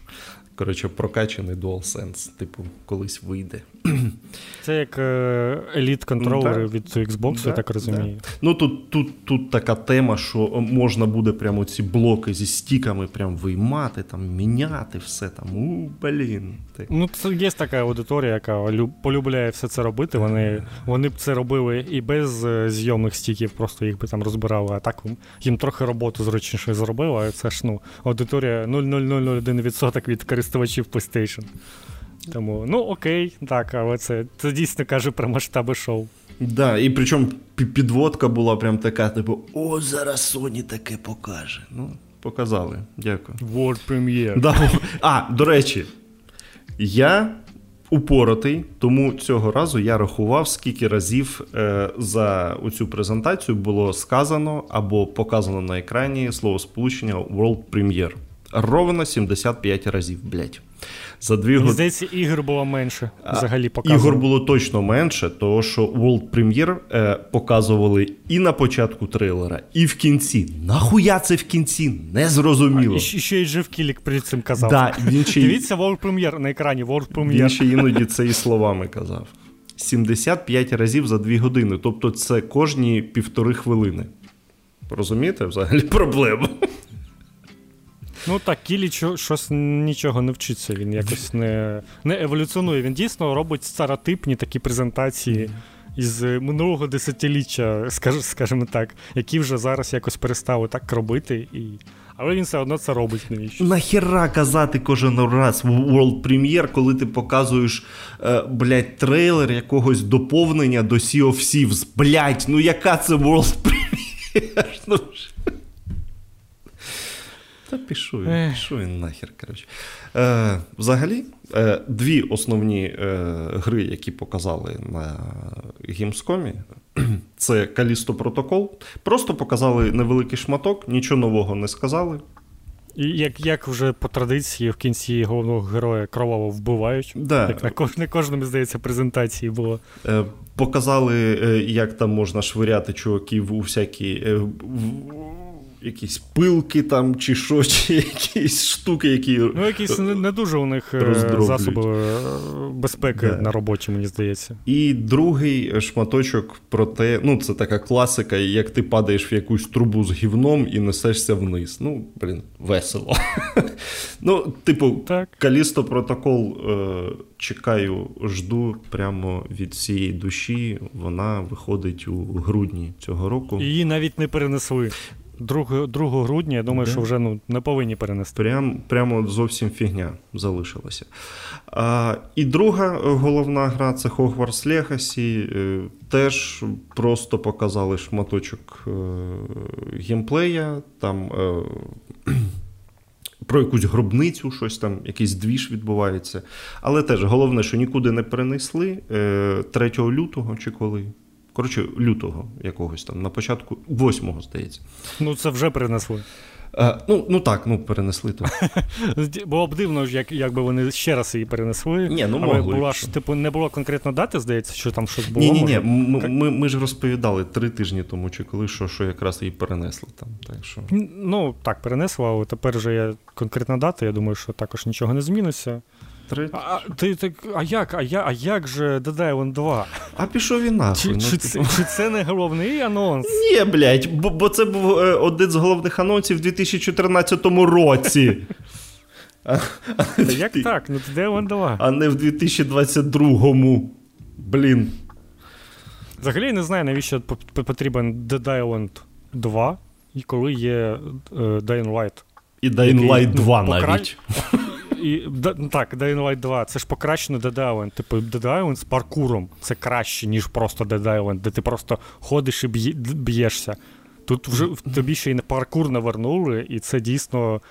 [SPEAKER 2] Коротше, прокачаний DualSense, типу, колись вийде.
[SPEAKER 1] Це як е, еліт контролери від Xbox, я так розумію. Да.
[SPEAKER 2] Ну тут тут, тут така тема, що можна буде прямо ці блоки зі стіками прям виймати, там, міняти все там. У, блін.
[SPEAKER 1] Ну, це є така аудиторія, яка полюбляє все це робити. Вони вони б це робили і без е, зйомних стіків, просто їх би там розбирали. А так їм трохи роботу зручніше зробили, а це ж ну, аудиторія 0,0001% від користувачів PlayStation. Тому, ну окей, так, але це це дійсно каже про масштаби шоу.
[SPEAKER 2] Да, і причому підводка була прям така, типу, о, зараз Sony таке покаже. Ну, показали. Дякую.
[SPEAKER 1] World Premiere.
[SPEAKER 2] Да. А, до речі, я упоротий, тому цього разу я рахував, скільки разів е, за цю презентацію було сказано або показано на екрані слово сполучення World Premiere. Ровно 75 разів, блять.
[SPEAKER 1] За дві Мені здається, ігор було менше. Взагалі показано.
[SPEAKER 2] Ігор було точно менше, тому що World Premiere е, показували і на початку трейлера, і в кінці. Нахуя це в кінці? Не зрозуміло.
[SPEAKER 1] І ще й Жив Кілік перед цим казав. Да, він ще... Дивіться World Premiere на екрані. World Premiere.
[SPEAKER 2] Він ще іноді це і словами казав. 75 разів за 2 години. Тобто це кожні півтори хвилини. Розумієте, взагалі проблему?
[SPEAKER 1] Ну так, Кілі щось нічого не вчиться, він якось не не еволюціонує. Він дійсно робить стереотипні такі презентації із минулого десятиліття, скажімо так, які вже зараз якось перестали так робити. І... Але він все одно це робить навіщо.
[SPEAKER 2] Нахера казати кожен раз в World Premiere, коли ти показуєш, е, блядь, трейлер якогось доповнення до Sea of Thieves. Блядь, ну яка це World Premiere? Ну, та він, пішов він нахер. коротше. Е, Взагалі, е, дві основні е, гри, які показали на Гімскомі, це Калісто Протокол. Просто показали невеликий шматок, нічого нового не сказали.
[SPEAKER 1] І як як вже по традиції в кінці головного героя кроваво вбивають, да. як на кож, кожному, здається, презентації було.
[SPEAKER 2] Е, Показали, е, як там можна швиряти чуваків у всякі. Е, якісь пилки там, чи що, чи якісь штуки, які.
[SPEAKER 1] Ну, якісь не, не дуже у них е, засоби е, безпеки да. на роботі, мені здається.
[SPEAKER 2] І другий шматочок про те, ну, це така класика, як ти падаєш в якусь трубу з гівном і несешся вниз. Ну, блін, весело. Ну, типу, так. Калісто протокол е, чекаю, жду прямо від цієї душі. Вона виходить у грудні цього року.
[SPEAKER 1] Її навіть не перенесли. 2, 2 грудня, я думаю, да. що вже ну, не повинні перенести.
[SPEAKER 2] Прям, Прямо зовсім фігня залишилася. А, І друга головна гра це Hogwarts Legacy. Е, теж просто показали шматочок е, геймплея. Там е, про якусь гробницю, щось там, якийсь двіж відбувається. Але теж головне, що нікуди не перенесли 3 лютого чи коли. Коротше, лютого якогось там, на початку, 8-го, здається.
[SPEAKER 1] Ну, це вже перенесли.
[SPEAKER 2] А, ну ну так, ну перенесли то.
[SPEAKER 1] Було б дивно, як, якби вони ще раз її перенесли.
[SPEAKER 2] Ні, ну могли.
[SPEAKER 1] була ж, типу, не було конкретно дати, здається, що там щось було.
[SPEAKER 2] Ні, ні, ні. Ми, ми ми, ж розповідали три тижні тому, чи коли що що якраз її перенесли там. Так що...
[SPEAKER 1] Ну так, перенесли, але тепер вже є конкретна дата. Я думаю, що також нічого не зміниться.
[SPEAKER 2] Три.
[SPEAKER 1] А ти так, а як? А я, а як же Dead Island 2?
[SPEAKER 2] А пішов він нахуй.
[SPEAKER 1] Чи, ну, чи, типу... чи це не головний анонс?
[SPEAKER 2] Ні, блядь, бо, бо це був е, один з головних анонсів у 2014 році.
[SPEAKER 1] А, як так? Ну Dead Island 2.
[SPEAKER 2] А не в 2022-му. Блін.
[SPEAKER 1] Взагалі не знаю, навіщо потрібен Dead Island 2, і коли є uh, Dying Light.
[SPEAKER 2] І Dying Light 2 ну, навіть
[SPEAKER 1] і так, Dying Light 2 це ж покращений Dead Island. Типу, Dead Island з паркуром це краще, ніж просто Dead Island, де ти просто ходиш і б'єшся. Тут вже тобі ще й не паркур навернули, і це дійсно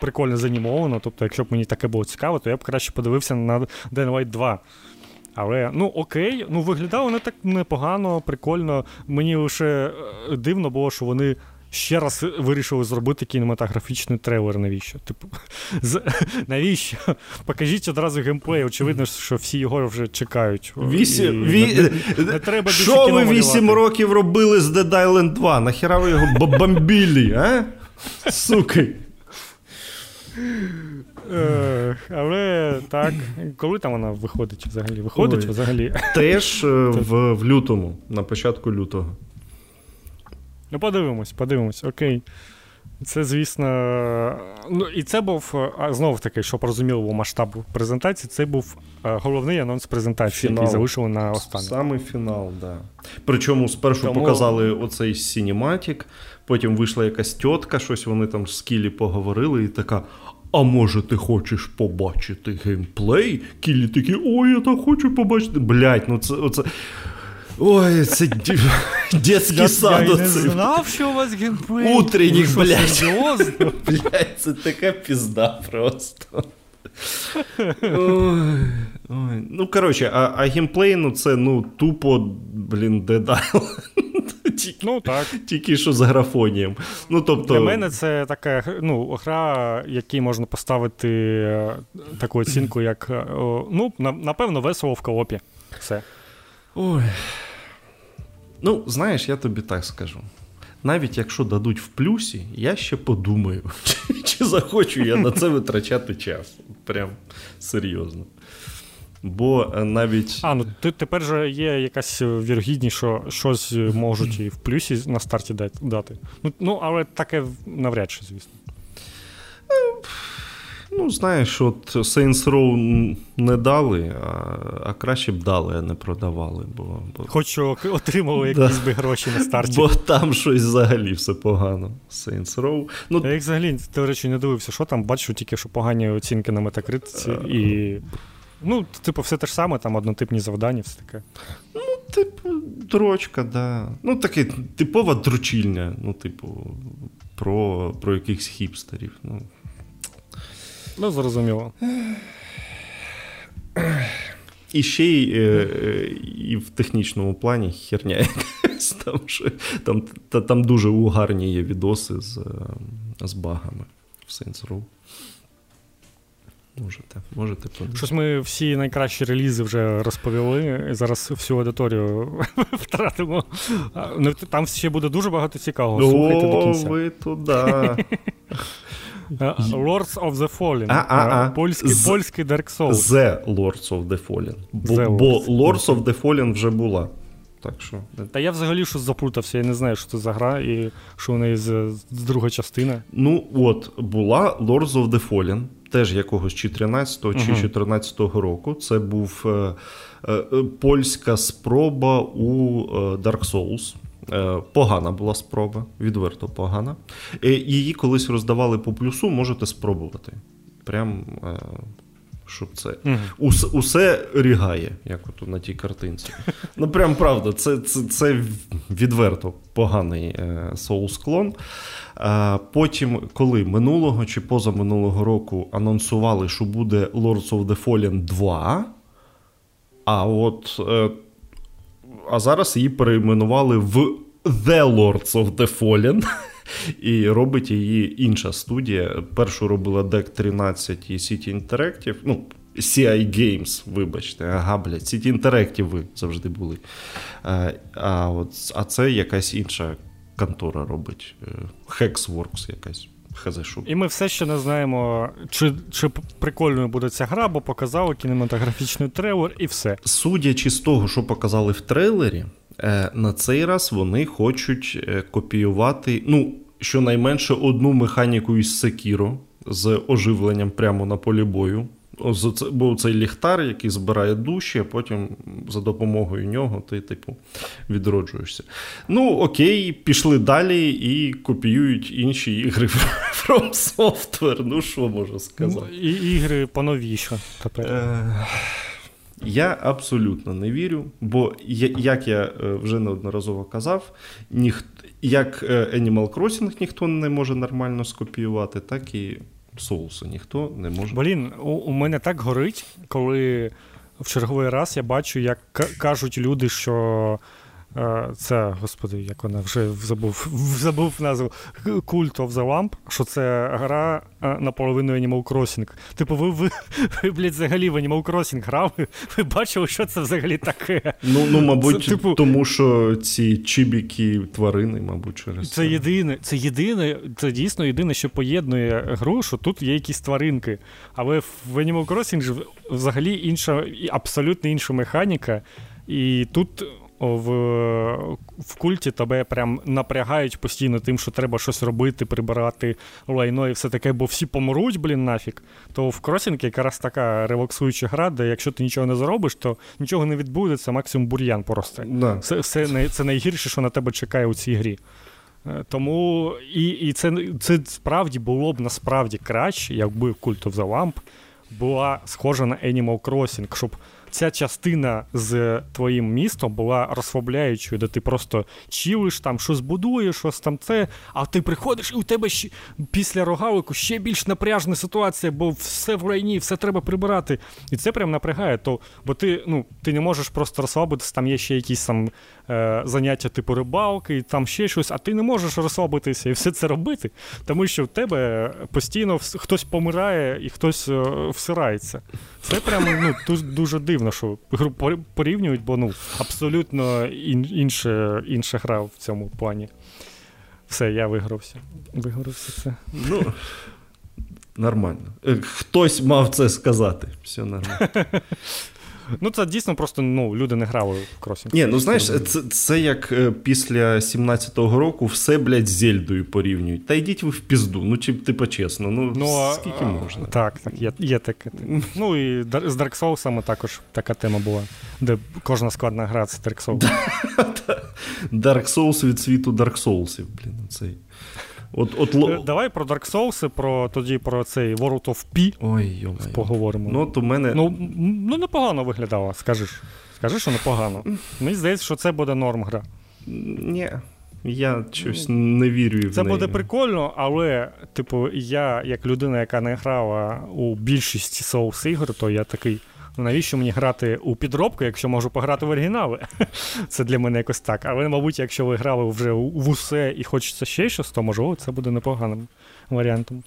[SPEAKER 1] прикольно занімовано. Тобто, якщо б мені таке було цікаво, то я б краще подивився на Dying Light 2. Але ну окей, ну виглядало не так непогано, прикольно. Мені лише е, дивно було, що вони ще раз вирішили зробити кінематографічний трейлер. Навіщо? Типу, з... навіщо? Покажіть одразу геймплей. Очевидно, що всі його вже чекають.
[SPEAKER 2] Вісім... Ві... Не, не треба Що ви вісім років робили з Dead Island 2? Нахіра ви його бомбілі, а? Суки.
[SPEAKER 1] Е, але так, коли там вона виходить взагалі? Виходить Ой. взагалі?
[SPEAKER 2] Теж е, в, в лютому, на початку лютого.
[SPEAKER 1] Ну, подивимось, подивимось, окей. Це, звісно. Ну, і це був знову таки, щоб розуміло масштабу презентації, це був головний анонс презентації, фінал. який залишили на останнє.
[SPEAKER 2] Саме фінал, так. Да. Причому спершу Тому... показали оцей синематік, потім вийшла якась тітка, щось вони там з Кілі поговорили, і така. А може, ти хочеш побачити геймплей? Кілі такі, ой, я так хочу побачити. Блять, ну це оце. Ой, це дитячий сад.
[SPEAKER 1] Я не знав, що у вас геймплей.
[SPEAKER 2] Утренніх, блядь. Блядь, це така пізда просто. Ой, ой. Ну, коротше, а а геймплей, ну це ну, тупо, блін, Dead Island.
[SPEAKER 1] Тільки, ну, так.
[SPEAKER 2] Тільки що з графонієм. Ну, тобто...
[SPEAKER 1] Для мене це така ну, гра, якій можна поставити е, таку оцінку, як е, ну, напевно, весело в коопі. Все.
[SPEAKER 2] Ой. Ну, знаєш, я тобі так скажу. Навіть якщо дадуть в плюсі, я ще подумаю, чи, захочу я на це витрачати час. Прям серйозно. Бо е, навіть.
[SPEAKER 1] А, ну тепер же є якась вірогідність, що щось можуть і в плюсі на старті дати. Ну, ну але таке навряд чи, звісно.
[SPEAKER 2] Ну, знаєш, от Saints Row не дали, а а краще б дали, а не продавали. Бо, бо...
[SPEAKER 1] Хоч отримали якісь би гроші на старті.
[SPEAKER 2] Бо там щось взагалі все погано. Saints Row.
[SPEAKER 1] Ну... Я взагалі, до речі, не дивився, що там, бачу тільки, що погані оцінки на метакритиці і. Ну, типу, все те ж саме, там однотипні завдання, все таке.
[SPEAKER 2] Ну, типу, дрочка, да. Ну, таке типова дручільня, ну, типу, про про якихось хіпстерів. Ну,
[SPEAKER 1] Ну, зрозуміло.
[SPEAKER 2] І ще й е, е, і в технічному плані херня якась. Там там, та, там дуже угарні є відоси з е, з багами в Saints Row. Можете, можете подивитися.
[SPEAKER 1] Щось ми всі найкращі релізи вже розповіли. Зараз всю аудиторію втратимо. Ну, Там ще буде дуже багато цікавого. Слухайте до кінця.
[SPEAKER 2] ви туди.
[SPEAKER 1] Lords of the Fallen.
[SPEAKER 2] А-а-а.
[SPEAKER 1] Польський,
[SPEAKER 2] З-
[SPEAKER 1] польський Dark Souls.
[SPEAKER 2] The Lords of the Fallen. Бо,
[SPEAKER 1] The
[SPEAKER 2] бо
[SPEAKER 1] Lords.
[SPEAKER 2] Lords of the Fallen вже була. Так що.
[SPEAKER 1] Та я взагалі щось заплутався, я не знаю, що це за гра і що в неї з, з друга частина.
[SPEAKER 2] Ну, от, була Lords of the Fallen, теж якогось чи 13-го, чи
[SPEAKER 1] Мгм.
[SPEAKER 2] 14-го року. Це був е, е, е, польська спроба у е, Dark Souls. Е, Погана була спроба, відверто погана. Її колись роздавали по плюсу, можете спробувати. Прям, е, щоб це.
[SPEAKER 1] Мгм.
[SPEAKER 2] Усе, усе рігає, як от на тій картинці. Ну, прям правда, це, це, це відверто поганий е, соус-клон. Потім, коли минулого чи позаминулого року анонсували, що буде Lords of the Fallen 2, а от. Е, а зараз її перейменували в The Lords of the Fallen. І робить її інша студія. Першу робила Deck 13 і City Interactive. Ну, CI Games, вибачте, ага, блядь, City Interactive ви завжди були. А, а, от, а це якась інша контора робить. е, Hexworks якась. Що.
[SPEAKER 1] І ми все ще не знаємо, чи, чи прикольною буде ця гра, бо показали кінематографічний трейлер і все.
[SPEAKER 2] Судячи з того, що показали в трейлері, е, на цей раз вони хочуть е, копіювати, ну, щонайменше одну механіку із Секіро з оживленням прямо на полі бою. Бо цей ліхтар, який збирає душі, а потім за допомогою нього ти, типу, відроджуєшся. Ну, окей, пішли далі і копіюють інші ігри From Software. Ну, що можу сказати?
[SPEAKER 1] Ну, І ігри поновіше тепер.
[SPEAKER 2] Е, Я абсолютно не вірю, бо як я е, вже неодноразово казав, як е, Animal Crossing ніхто не може нормально скопіювати, так і соуси ніхто не може.
[SPEAKER 1] Блін, у, у мене так горить, коли в черговий раз я бачу, як к- кажуть люди, що це, господи, як вона вже забув, забув назву Cult of the Lamp, що це гра е, наполовину Animal Crossing. Типу, ви, ви, ви блядь, взагалі в Animal Crossing грали, ви бачили, що це взагалі таке.
[SPEAKER 2] Ну, ну мабуть,
[SPEAKER 1] Це, типу-
[SPEAKER 2] тому що ці чібіки тварини, мабуть, через
[SPEAKER 1] Це єдине, це єдине, це дійсно єдине, що поєднує гру, що тут є якісь тваринки. Але в Animal Crossing взагалі інша, абсолютно інша механіка. І тут в, в культі тебе прям напрягають постійно тим, що треба щось робити, прибирати лайно і все таке, бо всі помруть, блін, нафіг. То в кросінг якраз така релаксуюча гра, де якщо ти нічого не зробиш, то нічого не відбудеться, максимум бур'ян просто.
[SPEAKER 2] Да.
[SPEAKER 1] Це, най- це найгірше, що на тебе чекає у цій грі. Е, Тому і, і це, це справді було б насправді краще, якби Cult of the Lamp була схожа на Animal Crossing, щоб ця частина з твоїм містом була розслабляючою, де ти просто чілиш там, щось будуєш, щось там це, а ти приходиш, і у тебе ще, після рогалику ще більш напряжна ситуація, бо все в лайні, все треба прибирати. І це прям напрягає. То, бо ти, ну, ти не можеш просто розслабитися, там є ще якісь там е, заняття типу рибалки, і там ще щось, а ти не можеш розслабитися і все це робити, тому що в тебе постійно хтось помирає і хтось е, всирається. Це прям ну, дуже, дуже дивно, що гру порівнюють, бо ну, абсолютно ін, інше, інша гра в цьому плані. Все, я вигрався. Вигрався це.
[SPEAKER 2] Ну, нормально. Е, Хтось мав це сказати. Все нормально.
[SPEAKER 1] Ну, це дійсно просто ну, люди не грали в кросінг.
[SPEAKER 2] Ні, ну знаєш, це, це як е, після 17-го року все, блядь, з Зельдою порівнюють. Та йдіть ви в пізду, ну чи типа чесно, ну,
[SPEAKER 1] Ну, а-
[SPEAKER 2] скільки можна?
[SPEAKER 1] Так, так, є, є таке. Ну і з Dark Souls також така тема була, де кожна складна гра це Dark Souls.
[SPEAKER 2] Dark Souls від світу Dark Soulsів, блін, цей. От, от,
[SPEAKER 1] Е. Давай про Dark Souls, про тоді про цей World of P
[SPEAKER 2] Ой,
[SPEAKER 1] поговоримо.
[SPEAKER 2] Ну, от у мене.
[SPEAKER 1] Ну, ну непогано виглядала, скажеш. Скажи, що непогано. Мені здається, що це буде норм гра.
[SPEAKER 2] Ні. Я щось не вірю в
[SPEAKER 1] Це
[SPEAKER 2] неї.
[SPEAKER 1] буде прикольно, але, типу, я, як людина, яка не грала у більшості соус ігор, то я такий. Ну, навіщо мені грати у підробку, якщо можу пограти в оригінали? Це для мене якось так. Але, мабуть, якщо ви грали вже в усе і хочеться ще щось, то можливо це буде непоганим варіантом.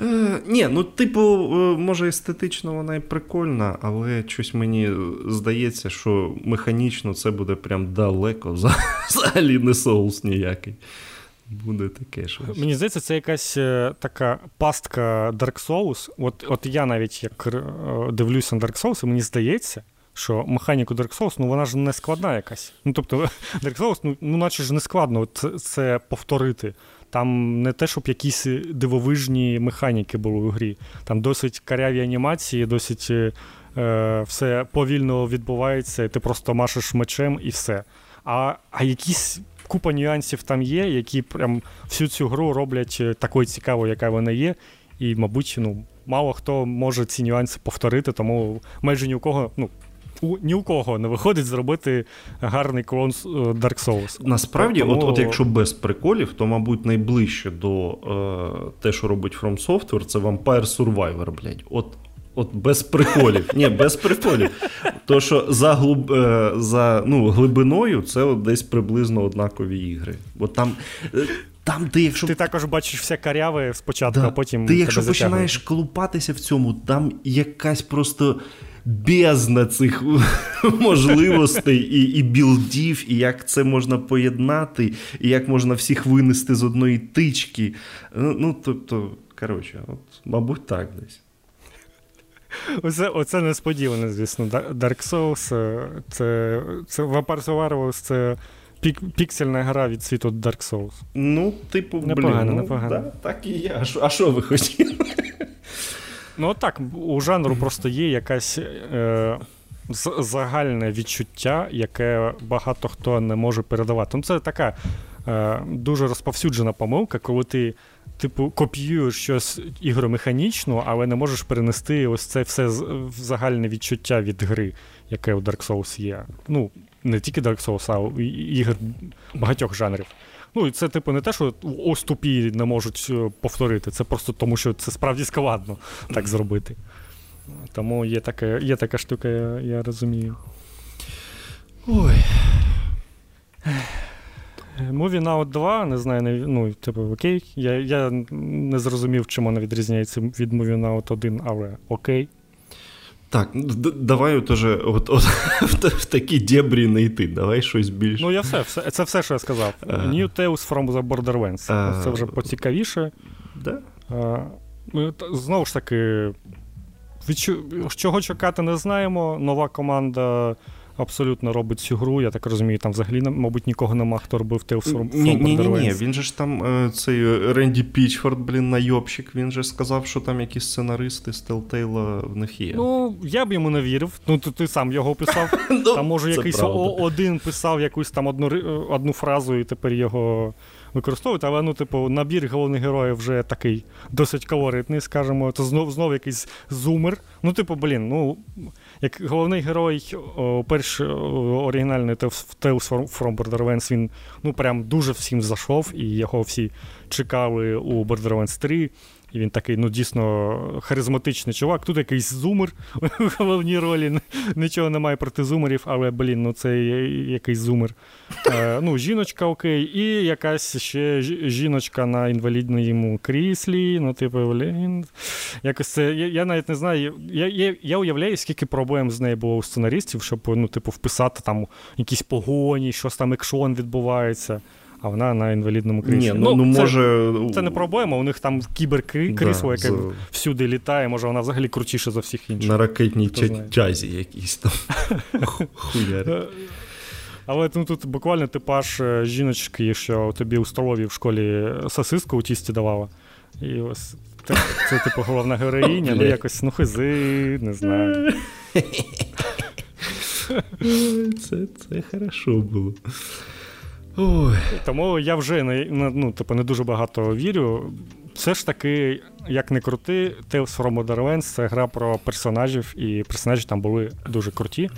[SPEAKER 2] Е, Ні, ну, типу, е, може, естетично вона і прикольна, але щось мені здається, що механічно це буде прям далеко. Взагалі не соус ніякий. Буде таке щось.
[SPEAKER 1] Мені здається, це якась е, така пастка Dark Souls. От от я навіть як е, дивлюся на Dark Souls, і мені здається, що механіку Dark Souls, ну вона ж не складна якась. Ну, тобто, Dark Souls, ну, ну наче ж не складно це, це повторити. Там не те, щоб якісь дивовижні механіки були у грі. Там досить каряві анімації, досить е, все повільно відбувається, і ти просто машеш мечем і все. А а якісь купа нюансів там є, які прям всю цю гру роблять е, такою цікавою, яка вона є. І, мабуть, ну, мало хто може ці нюанси повторити, тому майже ні у кого, ну, у, ні у кого не виходить зробити гарний клон е, Dark Souls.
[SPEAKER 2] Насправді, Тому... от от якщо без приколів, то, мабуть, найближче до е, те, що робить From Software, це Vampire Survivor, блядь. От От без приколів. Ні, без приколів. То, що за глиб, е, за ну, глибиною це от десь приблизно однакові ігри. Бо там. Е, там ти якщо...
[SPEAKER 1] Ти також бачиш все каряве спочатку, да. а потім.
[SPEAKER 2] Ти, якщо починаєш колупатися в цьому, там якась просто бездна цих можливостей і і білдів, і як це можна поєднати, і як можна всіх винести з одної тички. Ну, ну тобто, коротше, от, мабуть, так десь.
[SPEAKER 1] Оце оце несподіване, звісно. Dark Souls це це Vampire Survivors, це пік, піксельна гра від світу Dark Souls.
[SPEAKER 2] Ну, типу, непогано, блін, ну, непогано. Да, так і є. А що ви хотіли?
[SPEAKER 1] Ну так, у жанру просто є якась е, загальне відчуття, яке багато хто не може передавати. Ну, Це така е, дуже розповсюджена помилка, коли ти, типу, копіюєш щось ігромеханічно, але не можеш перенести ось це все в загальне відчуття від гри, яке у Dark Souls є. Ну, не тільки Dark Souls, а ігор багатьох жанрів. Ну, і це, типу, не те, що ось тупі не можуть е, повторити. Це просто тому, що це справді складно так зробити. Тому є така, є така штука, я, я розумію. Ой. Movie Now 2, не знаю, не, ну, типу, окей. Я я не зрозумів, чим вона відрізняється від Movie Now 1, але окей.
[SPEAKER 2] Так, д- давай тоже от, от, в, в такі дебрі не йти. Давай щось більше.
[SPEAKER 1] Ну, я все, все це все, що я сказав. Uh, New Tales from the Borderlands. Uh, це вже поцікавіше.
[SPEAKER 2] Да?
[SPEAKER 1] Uh, знову ж таки, від чого чекати, не знаємо. Нова команда абсолютно робить цю гру. Я так розумію, там взагалі, мабуть, нікого нема, хто робив Tales from Ні, ні, ні, ні.
[SPEAKER 2] Він же ж там е, цей Ренді Пічфорд, блін, найобщик, він же сказав, що там якісь сценаристи з Telltale в них є.
[SPEAKER 1] Ну, я б йому не вірив. Ну, ти, ти сам його писав. Ну, там, може, якийсь один писав якусь там одну одну фразу, і тепер його використовують, але ну, типу, набір головних героїв вже такий досить колоритний, скажімо. то знов знов якийсь зумер. Ну, типу, блін, ну як головний герой, перш оригінальний Tales from Borderlands, він ну прям дуже всім зайшов, і його всі чекали у Borderlands 3. І він такий, ну, дійсно, харизматичний чувак. Тут якийсь зумер у головній ролі. Нічого немає проти зумерів, але, блін, ну це якийсь зумер. Е, ну, Жіночка окей, і якась ще жіночка на інвалідному кріслі. Ну, типу, блін. Якось це. Я, я навіть не знаю. Я я, я уявляю, скільки проблем з нею було у сценаристів, щоб ну, типу, вписати там якісь погоні, щось там екшон відбувається а вона на інвалідному кріслі.
[SPEAKER 2] Ні, ну, ну, це, може...
[SPEAKER 1] це не проблема, у них там кіберкрісло, да, яке за... всюди літає, може вона взагалі крутіше за всіх інших.
[SPEAKER 2] На ракетній тязі якісь там. Хуярі.
[SPEAKER 1] Але ну, тут буквально типаж е, жіночки, що тобі у столові в школі сосиску у тісті давала. І ось це, це типу, головна героїня, ну якось ну хизи, не знаю.
[SPEAKER 2] Це це хорошо було.
[SPEAKER 1] Ой. Тому я вже не ну, типу, не дуже багато вірю. Все ж таки, як не крути, Tales from Borderlands це гра про персонажів, і персонажі там були дуже круті.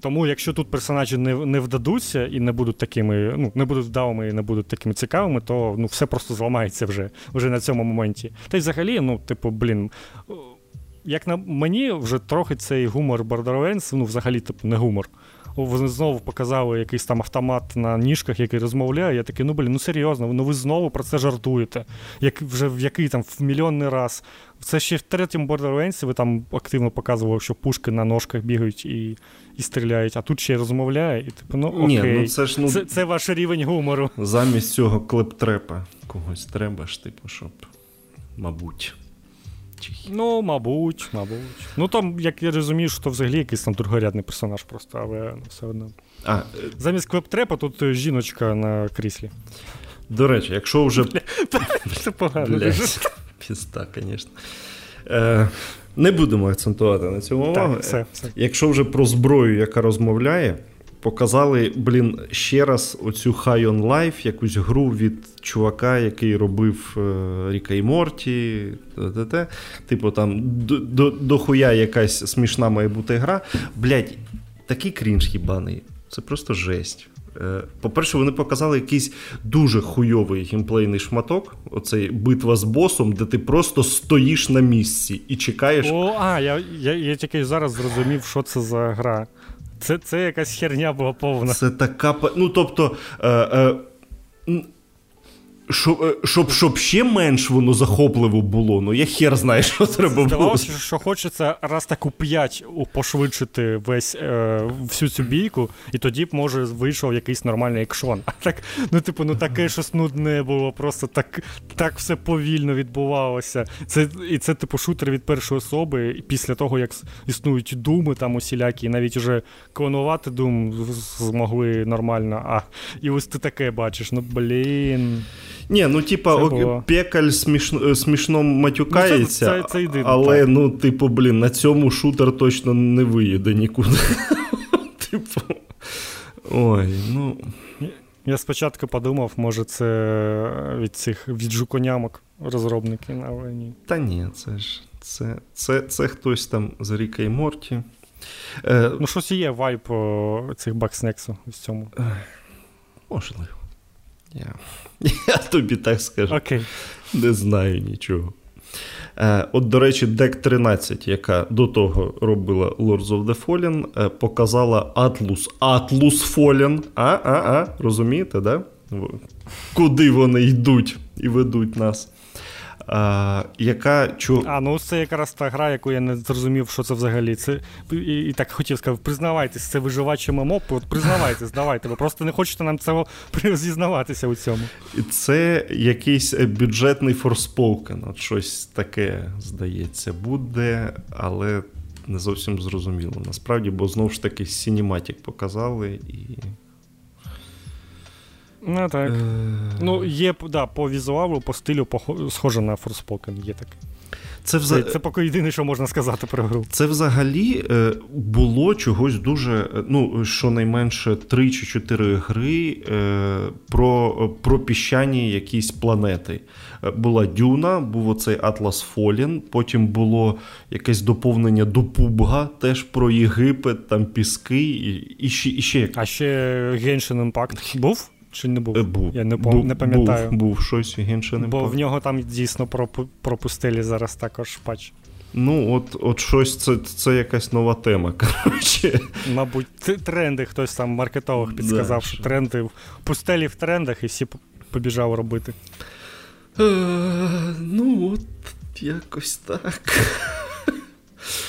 [SPEAKER 1] Тому, якщо тут персонажі не не вдадуться і не будуть такими, ну, не будуть вдалими і не будуть такими цікавими, то ну, все просто зламається вже вже на цьому моменті. Та й взагалі, ну, типу, блін, як на мені, вже трохи цей гумор Borderlands, ну, взагалі, типу, не гумор. Вони знову показали якийсь там автомат на ніжках, який розмовляє. Я такий, ну блін, ну серйозно, ну ви знову про це жартуєте. Як вже в який там в мільйонний раз. Це ще в третьому Borderlands ви там активно показували, що пушки на ножках бігають і і стріляють, а тут ще й розмовляє, і типу, ну окей. Ні, ну це ж ну це, це ваш рівень гумору.
[SPEAKER 2] Замість цього клептрепа когось треба ж, типу, щоб, мабуть.
[SPEAKER 1] Ну, мабуть, мабуть. Ну там, як я розумію, що то взагалі якийсь там другорядний персонаж просто, але все одно. А, Замість клептрепа тут е, жіночка на кріслі.
[SPEAKER 2] До речі, якщо вже.
[SPEAKER 1] Це погано.
[SPEAKER 2] Піста, звісно. Е, Не будемо акцентувати на цьому увагу. Якщо вже про зброю, яка розмовляє, показали, блін, ще раз оцю High on Life, якусь гру від чувака, який робив е, Ріка і Морті. Т-т-т. Типу, там дохуя якась смішна має бути гра. Блять, такий крінж їбаний. Це просто жесть. Е, по-перше, вони показали якийсь дуже хуйовий геймплейний шматок. Оцей битва з босом, де ти просто стоїш на місці і чекаєш.
[SPEAKER 1] О, а, я я, я тільки зараз зрозумів, що це за гра. Це це якась херня була повна.
[SPEAKER 2] Це така. Ну, тобто. Е, е, щоб е, щоб, щоб ще менш воно захопливо було, ну я хер знаю, що треба було.
[SPEAKER 1] Здавалося, що хочеться раз таку п'ять пошвидшити весь е, всю цю бійку, і тоді б, може, вийшов якийсь нормальний екшон. А так, ну, типу, ну таке щось нудне було, просто так так все повільно відбувалося. Це, І це, типу, шутер від першої особи, і після того, як існують думи там усілякі, і навіть уже клонувати дум змогли нормально. А і ось ти таке бачиш, ну блін.
[SPEAKER 2] Ні, ну типа, було... пекаль смішно е, смішно матюкається, ну, це, це, це єдине, але так. ну, типу, блін, на цьому шутер точно не виїде нікуди. Типу. Ой, ну.
[SPEAKER 1] Я спочатку подумав, може, це від цих від жуконямок розробники, але ні.
[SPEAKER 2] Та ні, це ж це це, це хтось там з Ріка і Морті. Е,
[SPEAKER 1] Ну, щось є вайп цих бакснексу в цьому.
[SPEAKER 2] Можливо. Я я тобі так скажу.
[SPEAKER 1] Окей.
[SPEAKER 2] Не знаю нічого. Е, От, до речі, Deck 13, яка до того робила Lords of the Fallen, е, показала Atlus Atlus Fallen. А-а-а, розумієте, да? Куди вони йдуть і ведуть нас? А, яка чу...
[SPEAKER 1] А, ну це якраз та гра, яку я не зрозумів, що це взагалі. Це І і так хотів сказати, признавайтесь, це виживаче ММО, от признавайтесь, давайте. Ви просто не хочете нам цього зізнаватися у цьому.
[SPEAKER 2] І Це якийсь бюджетний форспокен, от щось таке, здається, буде, але не зовсім зрозуміло. Насправді, бо знову ж таки Cinematic показали і.
[SPEAKER 1] Ну так. Е... Ну, є да, по візуалу, по стилю, по, схоже на Forspoken, є таке. Це вза... це, це поки єдине, що можна сказати про гру.
[SPEAKER 2] Це взагалі е, було чогось дуже, е, ну, щонайменше 3 чи 4 гри е, про про піщані якісь планети. Була Дюна, був оцей Atlas Fallen, потім було якесь доповнення до Пубга, теж про Єгипет, там піски, і, і ще, і ще
[SPEAKER 1] А ще Genshin Impact був? Чи не був?
[SPEAKER 2] Був.
[SPEAKER 1] Я не пом... не пам'ятаю.
[SPEAKER 2] Був, був щось інше не
[SPEAKER 1] Бо в нього там дійсно пропустили зараз також патч.
[SPEAKER 2] Ну, от от щось це це якась нова тема. коротше.
[SPEAKER 1] Мабуть, тренди хтось там маркетолог підсказав, да, що тренди пустелі в трендах і всі побіжали робити.
[SPEAKER 2] Е, Ну, от якось так.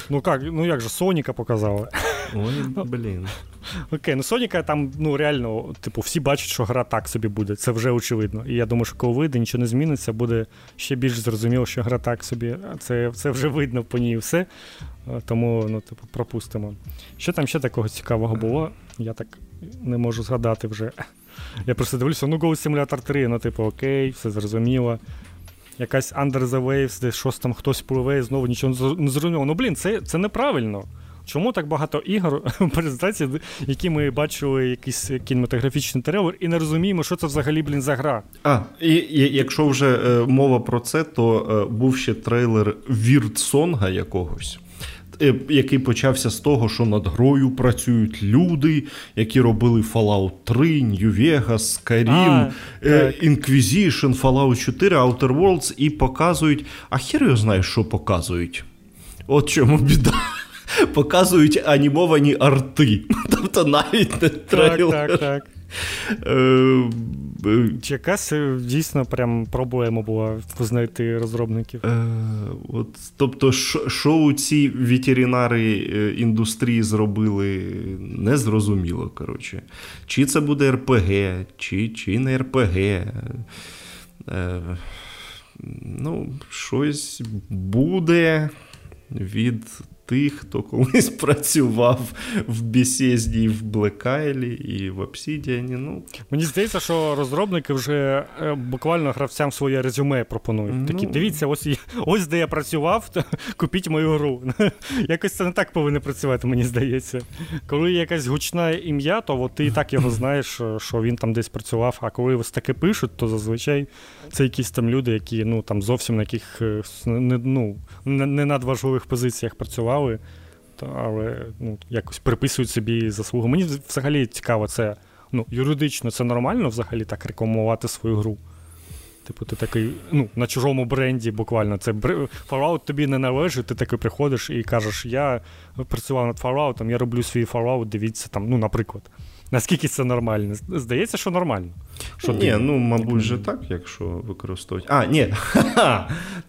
[SPEAKER 1] Ну як ну як же Соніка показали?
[SPEAKER 2] Ой, блін.
[SPEAKER 1] Окей, ну Соніка там, ну реально, типу, всі бачать, що гра так собі буде. Це вже очевидно. І я думаю, що коли вийде, нічого не зміниться, буде ще більш зрозуміло, що гра так собі. Це це вже видно по ній все. Тому, ну, типу, пропустимо. Що там ще такого цікавого було? Я так не можу згадати вже. Я просто дивлюся, ну Go Simulator 3, ну, типу, окей, все зрозуміло. Якась Under the Waves, де щось там хтось пливе, знову нічого не зрозуміло. Ну, блін, це це неправильно. Чому так багато ігор презентації, які ми бачили якийсь кінематографічний трейлер, і не розуміємо, що це взагалі, блін, за гра?
[SPEAKER 2] А, і, і якщо вже е, мова про це, то е, був ще трейлер Віртсонга якогось. Е, який почався з того, що над грою працюють люди, які робили Fallout 3, New Vegas, Skyrim, Inquisition, Fallout 4, Outer Worlds і показують. А хер його знає, що показують. От чому біда. Показують анімовані арти. Тобто навіть не трейлер.
[SPEAKER 1] Так, так, так. Е, якась е, дійсно прям проблема була знайти розробників? Е,
[SPEAKER 2] от, Тобто, що ці ветеринари індустрії зробили, незрозуміло. коротше. Чи це буде РПГ, чи чи не РПГ. Е, Ну, щось буде від тих, хто колись працював в Bethesda, в Black і в Obsidian. Ну.
[SPEAKER 1] Мені здається, що розробники вже е, буквально гравцям своє резюме пропонують. Такі, ну... дивіться, ось ось де я працював, то купіть мою гру. Якось це не так повинно працювати, мені здається. Коли є якась гучне ім'я, то от ти і так його знаєш, що він там десь працював. А коли ось таке пишуть, то зазвичай це якісь там люди, які ну, там зовсім на яких е, не, ну, не надважливих позиціях працювали грали, але ну, якось приписують собі заслуги. Мені взагалі цікаво, це ну, юридично це нормально взагалі так рекламувати свою гру. Типу, ти такий, ну, на чужому бренді буквально. Це Fallout тобі не належить, ти такий приходиш і кажеш, я працював над Fallout, я роблю свій Fallout, дивіться там, ну, наприклад. Наскільки це нормально? Здається, що нормально. Що
[SPEAKER 2] Ні, ти... ну, мабуть, же так, якщо використовувати. А, ні.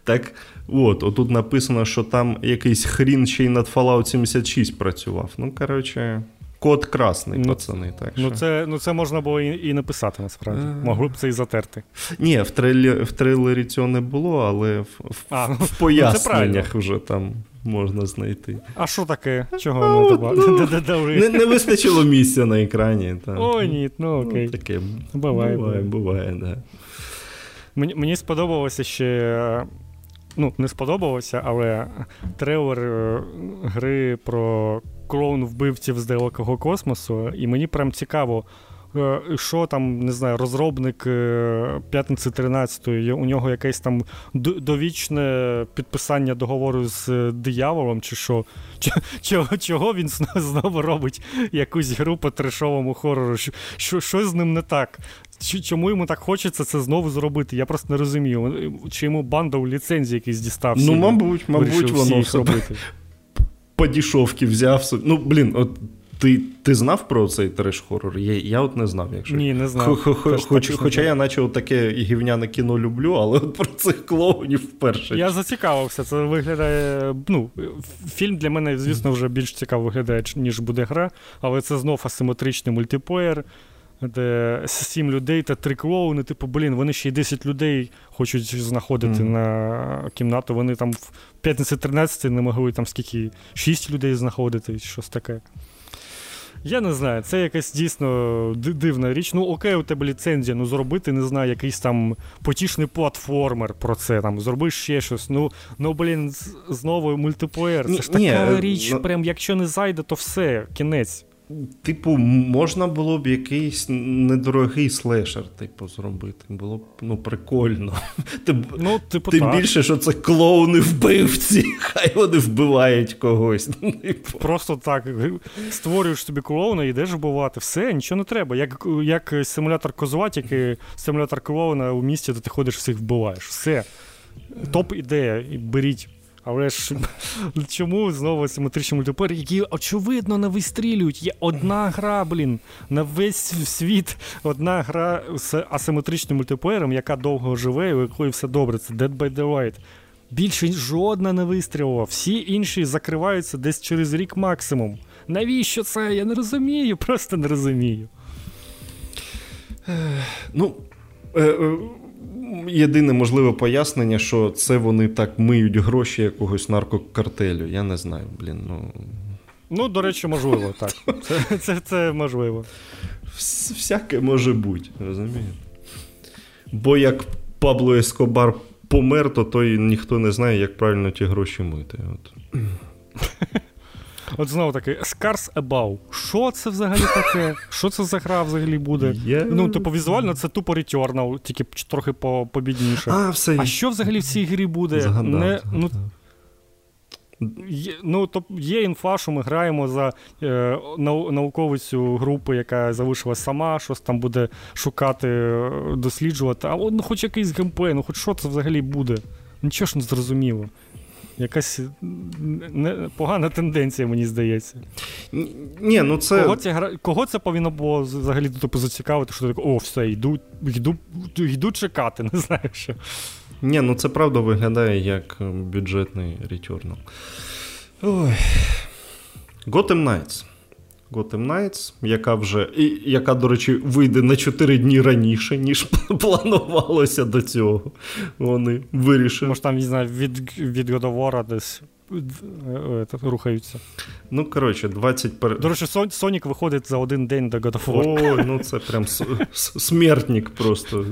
[SPEAKER 2] Так от, отут написано, що там якийсь хрін ще й над Fallout 76 працював. Ну, коротше. Код красний, ну, пацани. так
[SPEAKER 1] ну, що... Ну, це ну, це можна було і і написати, насправді. А... Могли б це і затерти.
[SPEAKER 2] Ні, в трейлері, в трейлері цього не було, але в, в, а, в ну, поясненнях вже там можна знайти.
[SPEAKER 1] А що таке? Чого не добавили?
[SPEAKER 2] Не, не вистачило місця на екрані.
[SPEAKER 1] О, ні, ну окей. Ну,
[SPEAKER 2] таке Буває, буває, буває, да.
[SPEAKER 1] Мені, мені сподобалося ще. Ну, не сподобалося, але трейлер е, гри про клоун вбивців з далекого космосу, і мені прям цікаво, що там, не знаю, розробник е, п'ятниці 13-ї, у нього якесь там довічне підписання договору з е, дияволом, чи що? Чого чого він знову робить якусь гру по трешовому хорору? Що, що з ним не так? Чому йому так хочеться це знову зробити? Я просто не розумію. Чи йому банда у ліцензії якийсь дістався?
[SPEAKER 2] Ну, мабуть, мабуть, воно все робити. По дішовки взяв. Ну, блін, от ти ти знав про цей треш-хорор? Я я от не знав, якщо.
[SPEAKER 1] Ні, не знав.
[SPEAKER 2] Хоч, Хоча я наче таке гівняне кіно люблю, але от про цих клоунів вперше.
[SPEAKER 1] Я зацікавився. Це виглядає. Ну, Фільм для мене, звісно, вже більш цікаво виглядає, ніж буде гра, але це знов асиметричний мультиплеєр. Де сім людей та три клоуни, типу, блін, вони ще й 10 людей хочуть знаходити mm. на кімнату. Вони там в п'ятниці 13 не могли там скільки 6 людей знаходити, щось таке. Я не знаю, це якась дійсно дивна річ. Ну, окей, у тебе ліцензія, ну зробити, не знаю, якийсь там потішний платформер про це, там, зроби ще щось. Ну, ну блін, знову мультиплеєр. Це ж така ні, річ, ну... прям якщо не зайде, то все, кінець.
[SPEAKER 2] Типу, можна було б якийсь недорогий слешер, типу, зробити. Було б ну, прикольно. Тим, ну, типу, Тим так. більше, що це клоуни вбивці, хай вони вбивають когось. Ну,
[SPEAKER 1] типу. Просто так. Створюєш собі клоуна, йдеш вбивати. Все, нічого не треба. Як як симулятор козла, тільки симулятор клоуна у місті, де ти ходиш, всіх вбиваєш. Все. Топ ідея, беріть. Але ж чому знову симетричний мультиплеєр, які очевидно не вистрілюють? Є одна гра, блін, на весь світ. Одна гра з асиметричним мультиплеєром, яка довго живе, і у якої все добре. Це Dead by Daylight. Більше жодна не вистрілила. Всі інші закриваються десь через рік максимум. Навіщо це? Я не розумію, просто не розумію.
[SPEAKER 2] Ну. Єдине можливе пояснення, що це вони так миють гроші якогось наркокартелю. Я не знаю, блін. ну...
[SPEAKER 1] Ну, до речі, можливо, так. Це це, це можливо.
[SPEAKER 2] Всяке може бути, розумієте? Бо як Пабло Ескобар помер, то той ніхто не знає, як правильно ті гроші мити. От.
[SPEAKER 1] От знову таки, Scars Above. Що це взагалі таке? Що це за гра взагалі буде? Yeah. Ну, типу, візуально це тупо Returnal, тільки трохи побідніше.
[SPEAKER 2] А все.
[SPEAKER 1] А що взагалі в цій грі буде?
[SPEAKER 2] Згадав, Не,
[SPEAKER 1] ну, Є, ну, то є інфа, що ми граємо за е, науковицю групи, яка залишилась сама, щось там буде шукати, е, досліджувати. А ну, хоч якийсь геймплей, ну хоч що це взагалі буде? Нічого ж не зрозуміло. Якась не, погана тенденція, мені здається.
[SPEAKER 2] Ні, ну це...
[SPEAKER 1] Кого це кого це повинно було взагалі типу, зацікавити, що так, о, все, йду, йду, йду чекати, не знаю що.
[SPEAKER 2] Ні, ну це правда виглядає як бюджетний ретюрнал. Ой. Gotham Knights. Gotham Knights, яка вже, і, яка, до речі, вийде на 4 дні раніше, ніж планувалося до цього. Вони вирішили.
[SPEAKER 1] Може, там, не знаю, від від Годовора десь е, е, рухаються.
[SPEAKER 2] Ну, коротше, 21...
[SPEAKER 1] До речі, Сонік виходить за один день до Годовора.
[SPEAKER 2] Ой, ну це прям смертник просто.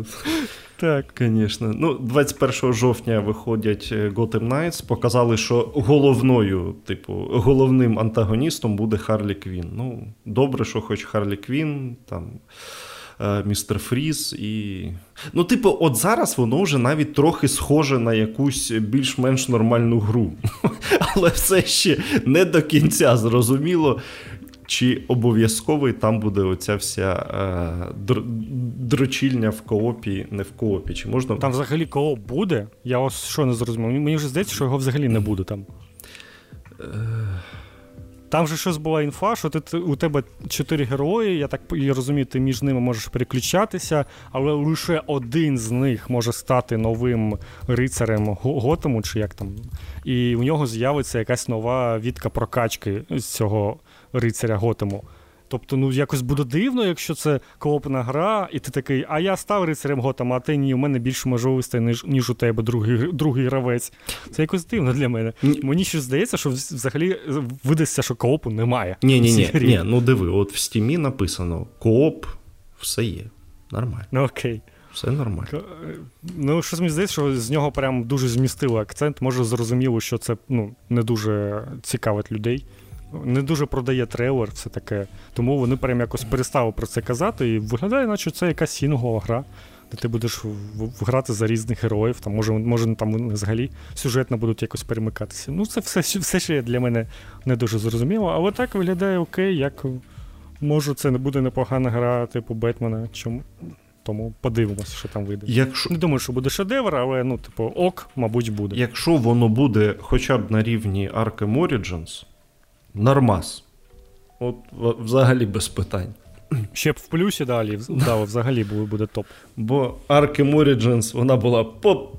[SPEAKER 1] Так.
[SPEAKER 2] Звісно. Ну, 21 жовтня виходять е, Gotham Knights, показали, що головною, типу, головним антагоністом буде Харлі Квін. Ну, добре, що хоч Харлі Квін, там. Е, Містер Фріз і. Ну, типу, от зараз воно вже навіть трохи схоже на якусь більш-менш нормальну гру. Але все ще не до кінця зрозуміло, чи обов'язковий там буде оця вся е, др, дрочільня в коопі, не в коопі? Чи можна...
[SPEAKER 1] Там взагалі кооп буде? Я ось що не зрозумів. Мені вже здається, що його взагалі не буде там. Там же щось була інфа, що ти, у тебе чотири герої, я так я розумію, ти між ними можеш переключатися, але лише один з них може стати новим рицарем Готему, чи як там. І у нього з'явиться якась нова відка прокачки з цього рицаря Готему. Тобто, ну якось буде дивно, якщо це коопна гра, і ти такий, а я став рицарем Готема, а ти ні, у мене більше можливостей, ніж ніж у тебе другий другий гравець. Це якось дивно для мене. Ні. Мені щось здається, що взагалі видасться, що коопу немає.
[SPEAKER 2] Ні, ні, ні, ні, ну диви, от в стімі написано: кооп, все є. Нормально.
[SPEAKER 1] Ну окей.
[SPEAKER 2] Все нормально.
[SPEAKER 1] Ну, щось мені здається, що з нього прям дуже змістили акцент. Може, зрозуміло, що це ну, не дуже цікавить людей не дуже продає трейлер, все таке. Тому вони прям якось перестали про це казати. І виглядає, наче це якась сінгова гра, де ти будеш грати за різних героїв. Там, Може, може там взагалі сюжетно будуть якось перемикатися. Ну, це все все ще для мене не дуже зрозуміло, але так виглядає окей, як може це не буде непогана гра, типу Бетмена. Чому? Тому подивимося, що там вийде. Якщо... Не думаю, що буде шедевр, але ну, типу, ок, мабуть, буде.
[SPEAKER 2] Якщо воно буде хоча б на рівні Arkham Origins, Нормас. От взагалі без питань.
[SPEAKER 1] Ще б в плюсі далі, да, взагалі буде топ.
[SPEAKER 2] Бо Arkham Origins вона була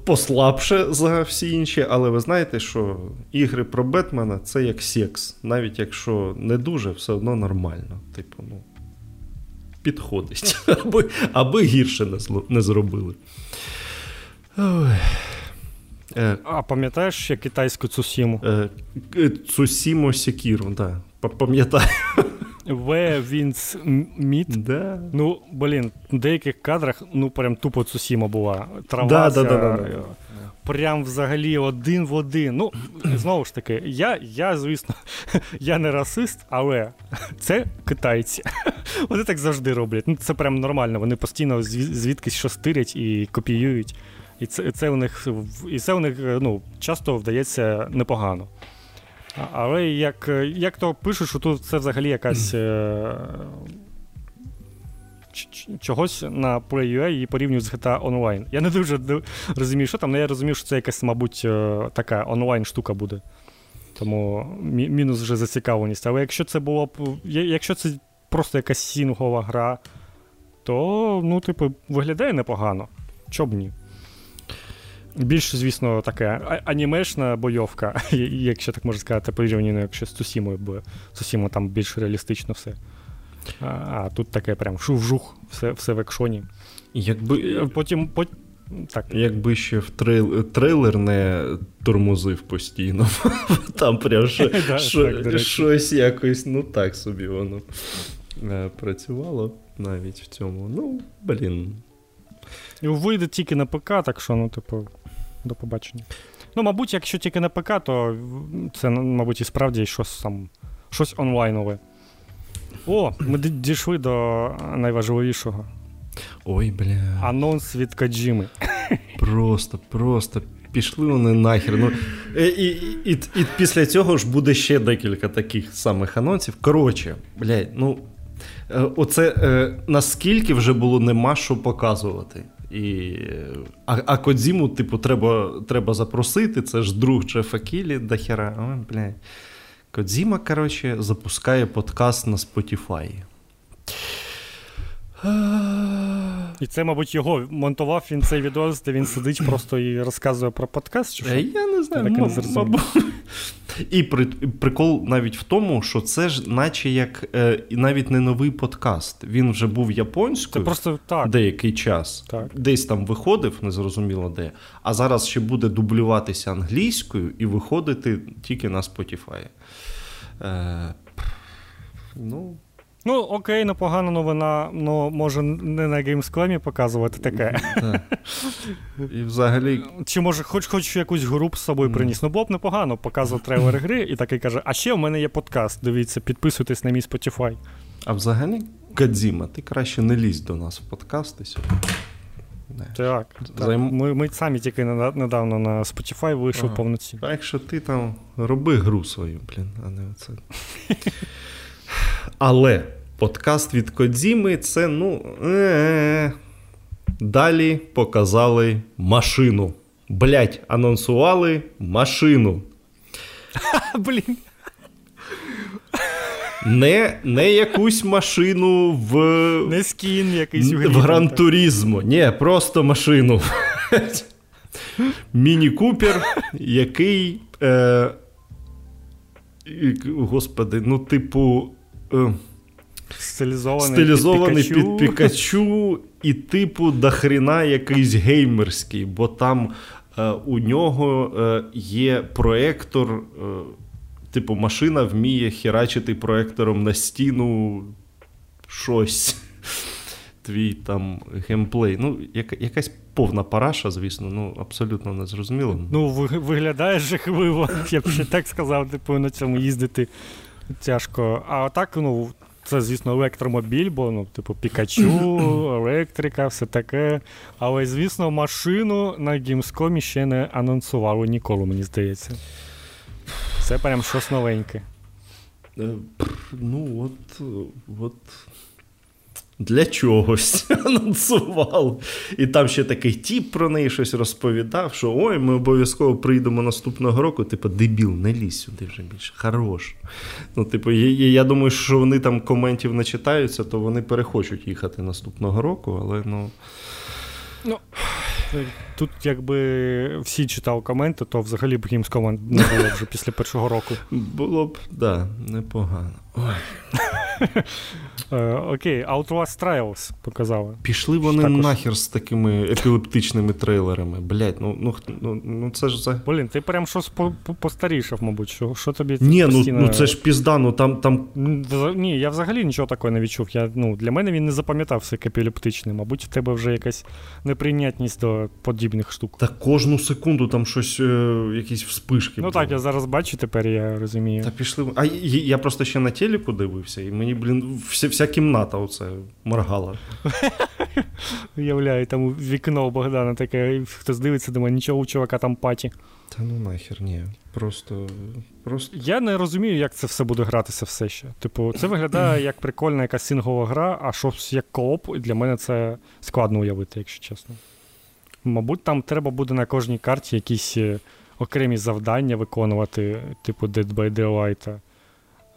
[SPEAKER 2] послабше за всі інші, але ви знаєте, що ігри про Бетмена це як секс. Навіть якщо не дуже, все одно нормально. Типу, ну, підходить. Аби аби гірше не, не зробили.
[SPEAKER 1] Ой. Е, а пам'ятаєш ще китайську Цусіму?
[SPEAKER 2] Е, Цусімо Секіру, так. Пам'ятаю.
[SPEAKER 1] В Вінс Міт.
[SPEAKER 2] Да.
[SPEAKER 1] Ну, блін, в деяких кадрах, ну, прям тупо Цусіма була. Трава. Да, да, да, Прям взагалі один в один. Ну, знову ж таки, я, я звісно, я не расист, але це китайці. Вони так завжди роблять. Ну, Це прям нормально. Вони постійно звідкись що стирять і копіюють. І це це у них і це у них ну, часто вдається непогано. Але як як то пишуть, що тут це взагалі якась е, чогось на PlayUA і порівнюють з GTA Online. Я не дуже розумію, що там, але я розумію, що це якась, мабуть, е, така онлайн-штука буде. Тому мі- мінус вже зацікавленість. Але якщо це було б. Якщо це просто якась сінгова гра, то, ну, типу, виглядає непогано. Чоб ні. Більш, звісно, така анімешна бойовка, якщо так можна сказати, порівняно, якщо з Цусімою, бо Цусімо там більш реалістично все. А а тут таке прям шух-жух, все все в екшоні.
[SPEAKER 2] Якби...
[SPEAKER 1] Потім, по... так.
[SPEAKER 2] Якби ще в трейл... трейлер не тормозив постійно, там прям щось якось, ну так собі воно е, працювало навіть в цьому. Ну, блін.
[SPEAKER 1] І вийде тільки на ПК, так що, ну, типу, до побачення. Ну, мабуть, якщо тільки на ПК, то це, мабуть, і справді щось там, щось онлайнове. О, ми дійшли до найважливішого.
[SPEAKER 2] Ой, бля.
[SPEAKER 1] Анонс від Каджіми.
[SPEAKER 2] Просто, просто. Пішли вони нахер. Ну, І і, і, і після цього ж буде ще декілька таких самих анонсів. Коротше, блядь, ну. Е, оце е, наскільки вже було нема що показувати. І, А а Кодзіму, типу, треба треба запросити. Це ж друг Джефа Кілі до хера. О, блядь. Кодзіма, коротше, запускає подкаст на Spotify.
[SPEAKER 1] І це, мабуть, його монтував він цей відос, де він сидить просто і розказує про подкаст. чи що?
[SPEAKER 2] Я не знаю, Я так не мабуть. І при, прикол навіть в тому, що це ж, наче як е, навіть не новий подкаст. Він вже був японською
[SPEAKER 1] це просто так.
[SPEAKER 2] деякий час.
[SPEAKER 1] Так.
[SPEAKER 2] Десь там виходив, незрозуміло де. А зараз ще буде дублюватися англійською і виходити тільки на Spotify. Е,
[SPEAKER 1] Ну, Ну, окей, непогана новина, ну може не на геймсклемі показувати таке.
[SPEAKER 2] І взагалі...
[SPEAKER 1] Чи може хоч хоч якусь гру з собою приніс. Ну, було б непогано, показував трейлери гри і такий каже: а ще в мене є подкаст. Дивіться, підписуйтесь на мій Spotify.
[SPEAKER 2] А взагалі, Кадзіма, ти краще не лізь до нас в подкасти сьогодні.
[SPEAKER 1] Так. так. Ми ми самі тільки недавно на Spotify вийшов ага. повноцінно.
[SPEAKER 2] Так що ти там роби гру свою, блін, а не оце. Але подкаст від Кодзіми це, ну. Е-е. Далі показали машину. Блять, анонсували машину.
[SPEAKER 1] Блін.
[SPEAKER 2] Не не якусь машину в
[SPEAKER 1] Не скін якийсь
[SPEAKER 2] в Гран Турізмо. Ні, просто машину. Міні Купер, який. Е, Господи, ну, типу. Е,
[SPEAKER 1] Стилізований,
[SPEAKER 2] стилізований
[SPEAKER 1] під
[SPEAKER 2] Пікачу. під Пікачу і, типу, дохрена якийсь геймерський, бо там е, у нього е, є проектор. Е, типу, машина вміє херачити проектором на стіну щось. Твій там геймплей. Ну, яка, якась повна параша, звісно, ну абсолютно не зрозуміло.
[SPEAKER 1] Ну, виглядає жахливо, я б ще так сказав, типу, на цьому їздити тяжко. А так, ну, це, звісно, електромобіль, бо, ну, типу, Пікачу, електрика, все таке. Але, звісно, машину на Gamescom ще не анонсували ніколи, мені здається. Це прям щось новеньке.
[SPEAKER 2] Е, ну, от, от для чогось анонсував. І там ще такий тіп про неї щось розповідав, що ой, ми обов'язково прийдемо наступного року. Типу, дебіл, не лізь сюди вже більше. Хорош. Ну, типу, я, я думаю, що вони там коментів не читаються, то вони перехочуть їхати наступного року, але ну.
[SPEAKER 1] Ну, Тут, якби всі читав коменти, то взагалі б Gamescom не було вже після першого року.
[SPEAKER 2] Було б, так, да, непогано. Ой.
[SPEAKER 1] Е, окей, Outlast Trials показали.
[SPEAKER 2] Пішли вони Також... нахер з такими епілептичними трейлерами. Блять, ну ну, ну, ну це ж за.
[SPEAKER 1] Блін, ти прям щось постарішав, мабуть. Що що тобі
[SPEAKER 2] це Ні, ну, постійно... ну це ж пізда, ну там. там...
[SPEAKER 1] Ні, я взагалі нічого такого не відчув. Я, ну, Для мене він не запам'ятався як епілептичний. Мабуть, в тебе вже якась неприйнятність до подібних штук.
[SPEAKER 2] Та кожну секунду там щось, е, якісь вспишки.
[SPEAKER 1] Ну
[SPEAKER 2] було.
[SPEAKER 1] так, я зараз бачу, тепер я розумію.
[SPEAKER 2] Та пішли. А я просто ще на телеку дивився, і мені, блін, вся, вся кімната оце моргала.
[SPEAKER 1] Уявляю, там вікно Богдана таке, хтось дивиться, думає, нічого у чувака там паті.
[SPEAKER 2] Та ну нахер, ні. Просто. просто...
[SPEAKER 1] Я не розумію, як це все буде гратися все ще. Типу, це виглядає як прикольна якась сингова гра, а щось як кооп, і для мене це складно уявити, якщо чесно. Мабуть, там треба буде на кожній карті якісь е, окремі завдання виконувати, типу Dead by Daylight.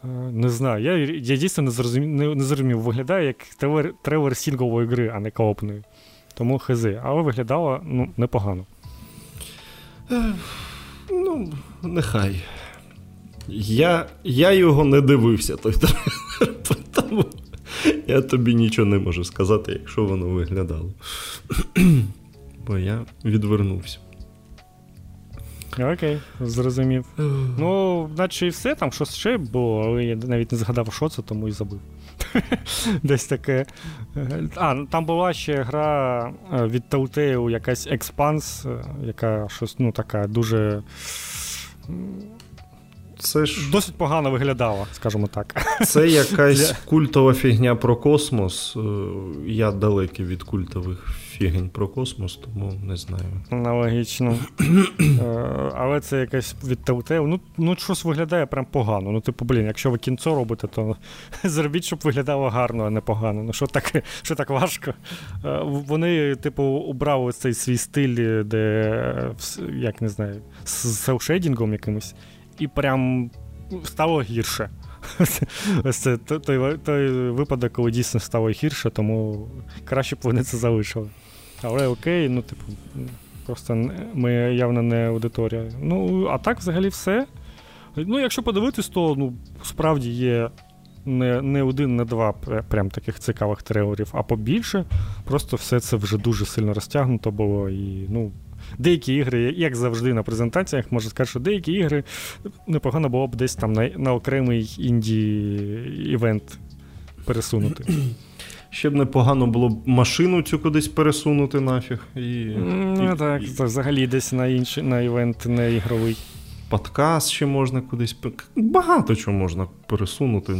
[SPEAKER 1] Е, не знаю, я я дійсно не зрозумів, не, не зрозумів, виглядає як трейлер, трейлер сінгової гри, а не коопної. Тому хизи. Але виглядало ну, непогано.
[SPEAKER 2] Ну, нехай. Я я його не дивився, той трейлер, тому я тобі нічого не можу сказати, якщо воно виглядало. Бо я відвернувся.
[SPEAKER 1] Окей, зрозумів. ну, наче і все, там щось ще було, але я навіть не згадав, що це, тому і забив. Десь таке. А, там була ще гра е, від Telltale, якась Expanse, е, яка щось, ну, така дуже. це ж... досить погано виглядало, скажімо так.
[SPEAKER 2] Це якась культова фігня про космос. Е, я далекий від культових фігень про космос, тому не знаю.
[SPEAKER 1] Аналогічно. Е, але це якась від Telltale. Ну, ну, щось виглядає прям погано. Ну, типу, блін, якщо ви кінцо робите, то зробіть, щоб виглядало гарно, а не погано. Ну, що так що так важко? Е, вони, типу, убрали цей свій стиль, де, як не знаю, з селшейдінгом якимось, і прям стало гірше. Ось це той, той випадок, коли дійсно стало гірше, тому краще б вони це залишили. Але окей, ну, типу, просто ми явно не аудиторія. Ну, а так взагалі все. Ну, якщо подивитись, то ну, справді є не не один, не два прям таких цікавих трейлерів, а побільше. Просто все це вже дуже сильно розтягнуто було. І, ну, Деякі ігри, як завжди, на презентаціях, можу сказати, що деякі ігри непогано було б десь там на на окремий інді-івент пересунути.
[SPEAKER 2] Ще б непогано було б машину цю кудись пересунути нафіг. І,
[SPEAKER 1] Ну і, так, і... це взагалі десь на інший на івент не ігровий.
[SPEAKER 2] Подкаст ще можна кудись. Багато чого можна пересунути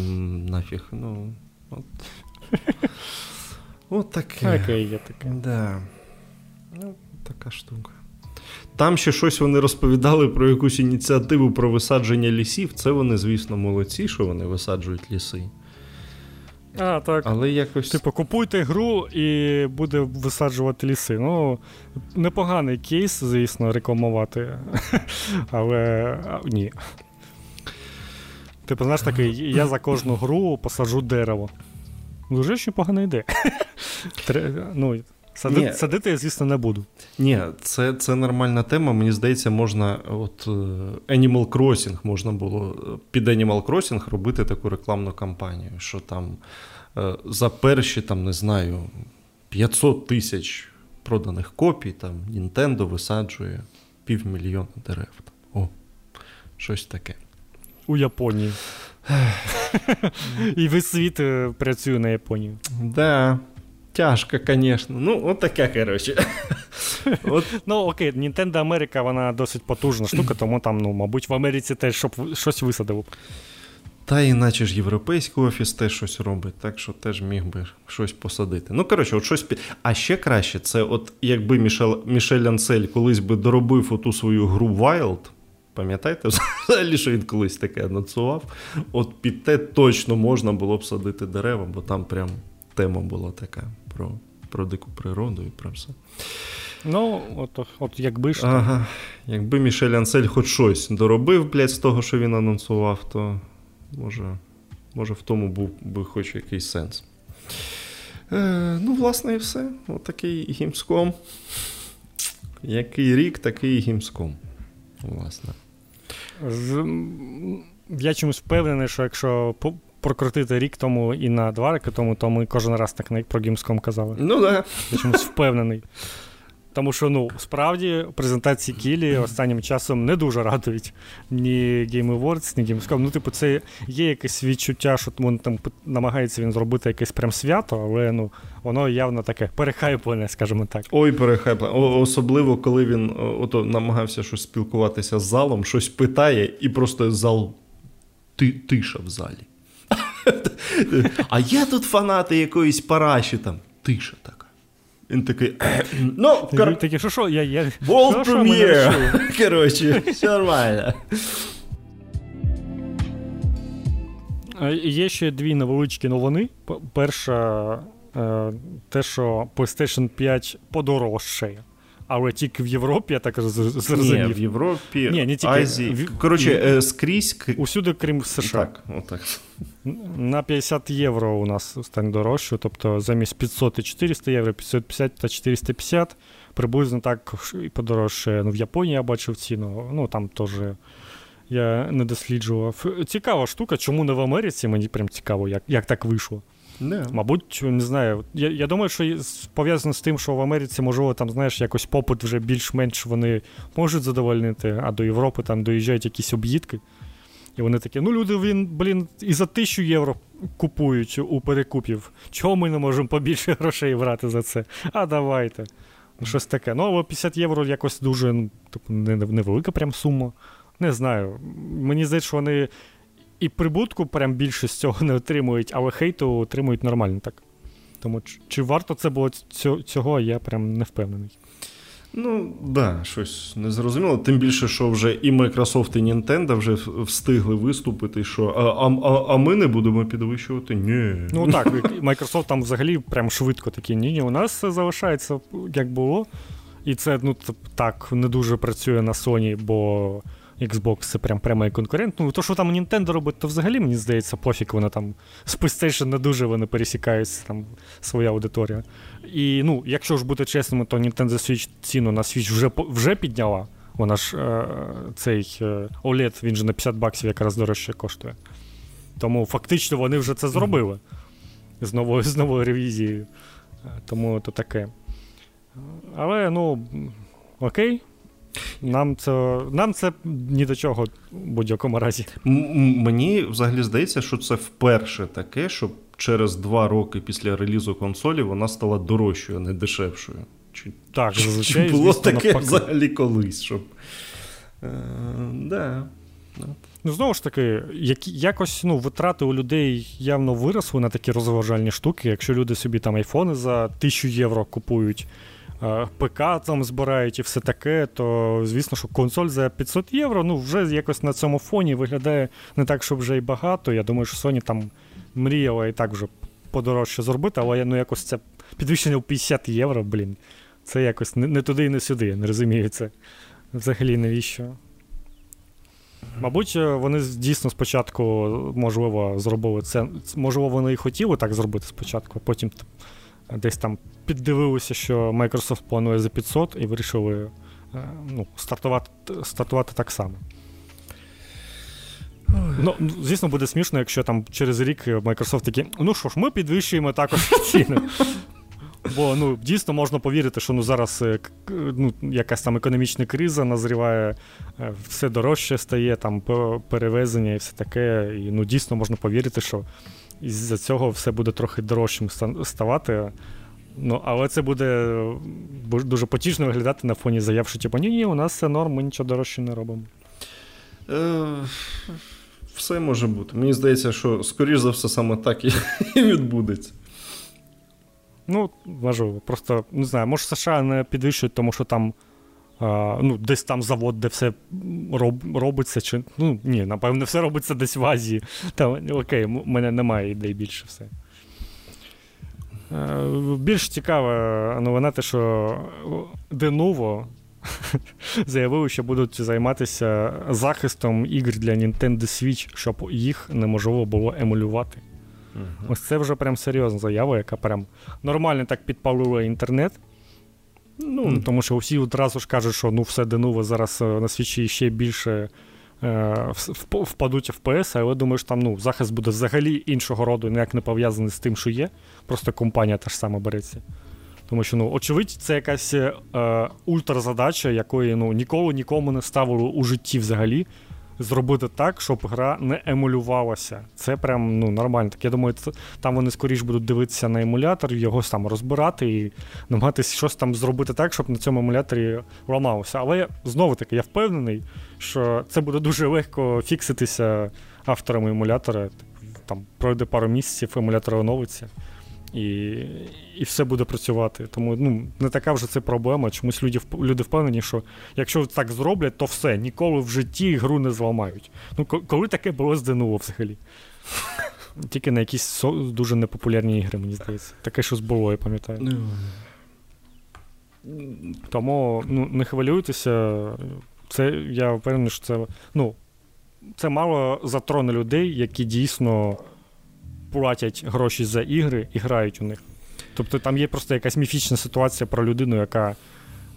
[SPEAKER 2] нафіг. Ну, от. От таке.
[SPEAKER 1] Окей, є таке.
[SPEAKER 2] Да. Ну, така штука. Там ще щось вони розповідали про якусь ініціативу про висадження лісів. Це вони, звісно, молодці, що вони висаджують ліси.
[SPEAKER 1] А, так.
[SPEAKER 2] Але якось...
[SPEAKER 1] Типу, купуйте гру і буде висаджувати ліси. Ну, непоганий кейс, звісно, рекламувати. Але ні. Типу, знаєш такий, я за кожну гру посаджу дерево. Дуже ще погана ідея. Ну, Сади, садити я, звісно, не буду.
[SPEAKER 2] Ні, це це нормальна тема. Мені здається, можна. от е, Animal Crossing можна було е, під Animal Crossing робити таку рекламну кампанію, що там е, за перші, там, не знаю, 500 тисяч проданих копій, там Nintendo висаджує півмільйона дерев. О, щось таке.
[SPEAKER 1] У Японії. І весь світ працює на Японію.
[SPEAKER 2] Да. Тяжко, звісно. Ну, от таке, коротше.
[SPEAKER 1] От. Ну, окей, Nintendo Америка, вона досить потужна штука, тому там, ну, мабуть, в Америці теж щоб щось висадило.
[SPEAKER 2] Та іначе ж європейський офіс теж щось робить, так що теж міг би щось посадити. Ну, коротше, от щось А ще краще, це от якби Мішель, Мішель Ансель колись би доробив оту свою гру Wild, пам'ятаєте, взагалі, що він колись таке анонсував, от під те точно можна було б садити дерева, бо там прям тема була така про про дику природу і про все.
[SPEAKER 1] Ну, от от якби ж.
[SPEAKER 2] Ага. Якби Мішель Ансель хоч щось доробив, блядь, з того, що він анонсував, то може, може в тому був би хоч якийсь сенс. Е, Ну, власне, і все. Отакий От гімском. Який рік, такий гімском. Власне.
[SPEAKER 1] Я чомусь впевнений, що якщо прокрутити рік тому і на два роки тому, то ми кожен раз так про Gamescom казали.
[SPEAKER 2] Ну да.
[SPEAKER 1] Я чомусь впевнений. Тому що ну, справді презентації Кілі останнім часом не дуже радують ні Game Awards, ні Gamescom. Ну, типу, це є якесь відчуття, що він там намагається він зробити якесь прям свято, але ну, воно явно таке перехайплене, скажімо так.
[SPEAKER 2] Ой, перехайплене. Особливо, коли він ото намагався щось спілкуватися з залом, щось питає, і просто зал тиша в залі. А є тут фанати якоїсь параші там. Тиша така. Він такий. ну,
[SPEAKER 1] кор... Такий, що що, я, я...
[SPEAKER 2] World Premiere. Коротше, все нормально.
[SPEAKER 1] Є ще дві невеличкі новини. Перша, е, те, що PlayStation 5 подорожчає але тільки в Європі, я так зрозумів.
[SPEAKER 2] Ні, в Європі, Ні, не тільки. Азії. Коротше, е, скрізь.
[SPEAKER 1] Усюди, крім США.
[SPEAKER 2] Так, отак.
[SPEAKER 1] На 50 євро у нас стане дорожче, тобто замість 500 і 400 євро, 550 та 450. Приблизно так і подорожче. Ну, в Японії я бачив ціну, ну там теж. Я не досліджував. Цікава штука, чому не в Америці? Мені прям цікаво, як як так вийшло.
[SPEAKER 2] Не.
[SPEAKER 1] Мабуть, не знаю. Я я думаю, що пов'язано з тим, що в Америці, можливо, там, знаєш, якось попит вже більш-менш вони можуть задовольнити, а до Європи там доїжджають якісь об'їдки. І вони такі, ну люди, він, блін, і за тисячу євро купують у перекупів. Чого ми не можемо побільше грошей брати за це? А давайте. Щось таке. Ну, але 50 євро якось дуже ну, типу, невелика прям сума. не знаю. Мені здається, що вони і прибутку прям більше з цього не отримують, але хейту отримують нормально так. Тому чи варто це було цього, я прям не впевнений.
[SPEAKER 2] Ну, да, щось незрозуміло. Тим більше, що вже і Microsoft, і Nintendo вже встигли виступити, що а а, а ми не будемо підвищувати. Ні.
[SPEAKER 1] Ну так, Microsoft там взагалі прям швидко такі. Ні, ні, у нас все залишається як було. І це ну, так не дуже працює на Sony, бо Xbox це прям прямий конкурент. Ну, то, що там Nintendo робить, то взагалі, мені здається, пофіг, вона там з PlayStation не дуже вони пересікаються, там своя аудиторія. І ну, якщо ж бути чесними, то Nintendo Switch ціну на Switch вже вже підняла. Вона ж е, цей е, OLED, він же на 50 баксів якраз дорожче коштує. Тому фактично вони вже це зробили з новою з новою ревізією. Е, тому то таке. Але, ну, окей. Нам це нам це ні до чого в будь-якому разі.
[SPEAKER 2] М- мені взагалі здається, що це вперше таке, що через два роки після релізу консолі вона стала дорожчою, а не дешевшою. Чи,
[SPEAKER 1] так, зазвичай,
[SPEAKER 2] чи було звісно, таке навпаки. взагалі колись, щоб. Е, да.
[SPEAKER 1] Ну, знову ж таки, як, якось ну, витрати у людей явно виросли на такі розважальні штуки. Якщо люди собі там айфони за тисячу євро купують, ПК там збирають і все таке, то звісно, що консоль за 500 євро ну, вже якось на цьому фоні виглядає не так, щоб вже й багато. Я думаю, що Sony там мріяла і так вже подорожче зробити, але ну, якось це підвищення в 50 євро, блін. Це якось не, не туди і не сюди, я не розумію це. Взагалі навіщо? Мабуть, е, вони дійсно спочатку, можливо, зробили це. Можливо, вони і хотіли так зробити спочатку, а потім десь там піддивилися, що Microsoft планує за 500 і вирішили е, ну, стартувати стартувати так само. Ну, Звісно, буде смішно, якщо там через рік Microsoft такі, ну що ж, ми підвищуємо також ціни. Бо ну, дійсно можна повірити, що ну, зараз е, ну, якась там економічна криза назріває, е, все дорожче стає, там перевезення і все таке. І ну, дійсно можна повірити, що із-за цього все буде трохи дорожчим ставати. Ну, Але це буде дуже потішно виглядати на фоні заяв, що типу, ні, ні, у нас все норм, ми нічого дорожче не робимо.
[SPEAKER 2] Е, Все може бути. Мені здається, що, скоріш за все, саме так і відбудеться.
[SPEAKER 1] Ну, важливо. Просто не знаю, може США не підвищують, тому що там а, ну, десь там завод, де все роб, робиться. чи... Ну, ні, напевно, все робиться десь в Азії. Там, Окей, у мене немає ідей більше все. Е, більш цікава новина, те, що Denuvo заявили, що будуть займатися захистом ігр для Nintendo Switch, щоб їх неможливо було емулювати. Uh-huh. Ось це вже прям серйозна заява, яка прям нормально так підпалила інтернет. Ну, Тому що всі одразу ж кажуть, що ну все Денува зараз е, на свічі ще більше е, впадуть в ПС, але думаю, що там ну, захист буде взагалі іншого роду, ніяк не пов'язаний з тим, що є. Просто компанія та ж сама береться. Тому що, ну, очевидь, це якась е, ультразадача, якої ну, ніколи нікому не ставили у житті взагалі зробити так, щоб гра не емулювалася. Це прям ну, нормально. Так я думаю, це, там вони скоріш будуть дивитися на емулятор, його там розбирати і намагатися щось там зробити так, щоб на цьому емуляторі ламалося. Але знову таки, я впевнений, що це буде дуже легко фікситися авторами емулятора. Там пройде пару місяців, емулятор оновиться і і все буде працювати. Тому ну, не така вже це проблема. Чомусь люди люди впевнені, що якщо так зроблять, то все, ніколи в житті гру не зламають. Ну, Коли таке було з ДНО взагалі? Тільки на якісь дуже непопулярні ігри, мені здається. Таке щось було, я пам'ятаю. Ну. Тому ну, не хвилюйтеся. Це, Я впевнений, що це ну, це мало затроне людей, які дійсно платять гроші за ігри і грають у них. Тобто там є просто якась міфічна ситуація про людину, яка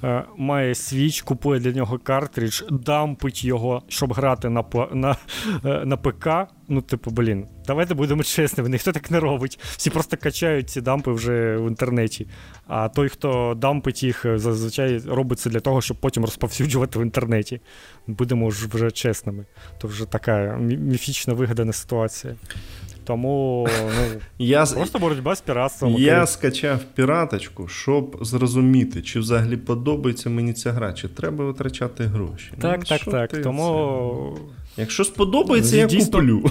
[SPEAKER 1] е, має свіч, купує для нього картридж, дампить його, щоб грати на на, е, на ПК. Ну, типу, блін, давайте будемо чесними, ніхто так не робить. Всі просто качають ці дампи вже в інтернеті. А той, хто дампить їх, зазвичай робить це для того, щоб потім розповсюджувати в інтернеті. Будемо вже чесними. То вже така міфічна вигадана ситуація. Тому ну, я, просто боротьба з піратством.
[SPEAKER 2] Я скачав піраточку, щоб зрозуміти, чи взагалі подобається мені ця гра, чи треба витрачати гроші.
[SPEAKER 1] Так, ну, так, так. Тому...
[SPEAKER 2] Це? Якщо сподобається, я Дійсно... куплю.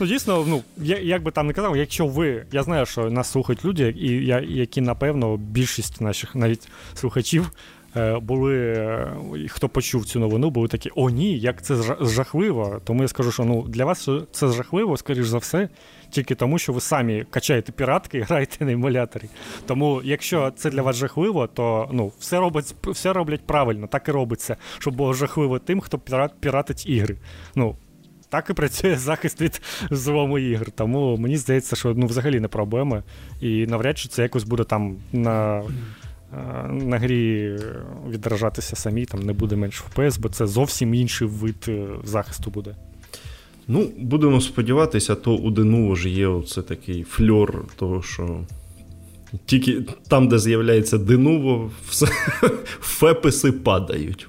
[SPEAKER 1] Ну, дійсно, ну, як би там не казав, якщо ви. Я знаю, що нас слухають люди, і які, напевно, більшість наших навіть слухачів були, е, хто почув цю новину, були такі: о, ні, як це жахливо. Тому я скажу, що ну для вас це жахливо, скоріш за все, тільки тому, що ви самі качаєте піратки і граєте на емуляторі. Тому, якщо це для вас жахливо, то ну, все робить, все роблять правильно, так і робиться, щоб було жахливо тим, хто пірат, піратить ігри. Ну, так і працює захист від злому ігр. Тому мені здається, що ну, взагалі не проблема. І навряд чи це якось буде там на Е, на грі відражатися самі, там не буде менш FPS, бо це зовсім інший вид е, захисту буде.
[SPEAKER 2] Ну, будемо сподіватися, то у Дену ж є оце такий фльор, того, що тільки там, де з'являється Денуво, все, феписи падають.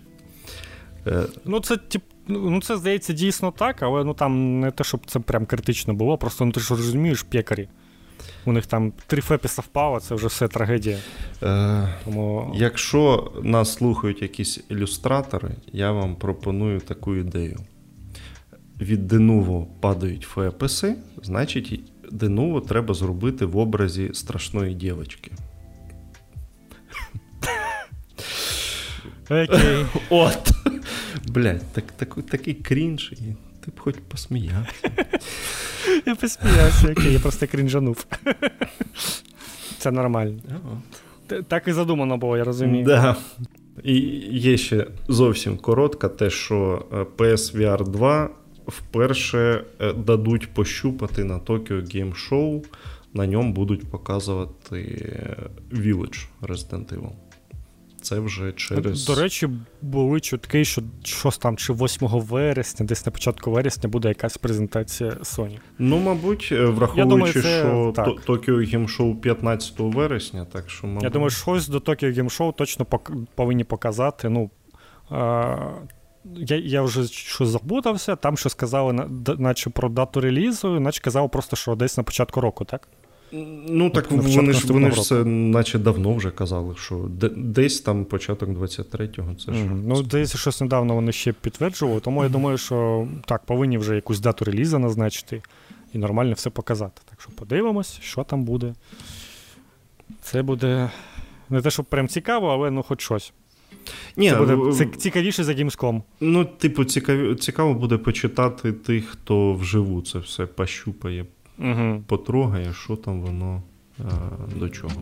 [SPEAKER 1] Е, ну, це тип, ну, це здається дійсно так, але ну там не те, щоб це прям критично було, просто ну, ти ж розумієш, пекарі. У них там три фепі совпало, це вже все трагедія.
[SPEAKER 2] Е, Тому... Якщо нас слухають якісь ілюстратори, я вам пропоную таку ідею. Від Денуво падають феписи, значить, Денуво треба зробити в образі страшної дівчинки.
[SPEAKER 1] Окей.
[SPEAKER 2] От. Блять, так, так, такий крінж. Ти б хоч посміявся.
[SPEAKER 1] Я посміявся, окей, я просто крінжанув. Це нормально. Так і задумано було, я розумію.
[SPEAKER 2] Да. І є ще зовсім коротка, те, що е, PSVR 2 вперше е, дадуть пощупати на Tokyo Game Show. На ньому будуть показувати е, Village Resident Evil. Це вже через.
[SPEAKER 1] До речі, були чутки, що щось там чи 8 вересня, десь на початку вересня буде якась презентація Sony.
[SPEAKER 2] Ну, мабуть, е, враховуючи, думаю, це... що Tokyo Game Show 15 вересня, так що, мабуть.
[SPEAKER 1] Я думаю, щось до Tokyo Game Show точно повинні показати. Ну, а... Я я вже що забудався, там що сказали, наче про дату релізу, наче казали просто, що десь на початку року, так?
[SPEAKER 2] Ну так вони ж вони ж це наче давно вже казали, що десь там початок 23-го. Це mm-hmm.
[SPEAKER 1] Ну, здається, щось недавно вони ще підтверджували, тому mm-hmm. я думаю, що так, повинні вже якусь дату релізу назначити і нормально все показати. Так що подивимось, що там буде. Це буде не те, що прям цікаво, але ну хоч щось. Ні, Це буде цікавіше за Gamescom.
[SPEAKER 2] Ну, типу, цікаві, цікаво буде почитати тих, хто вживу це все пощупає, угу. потрогає, що там воно а, до чого.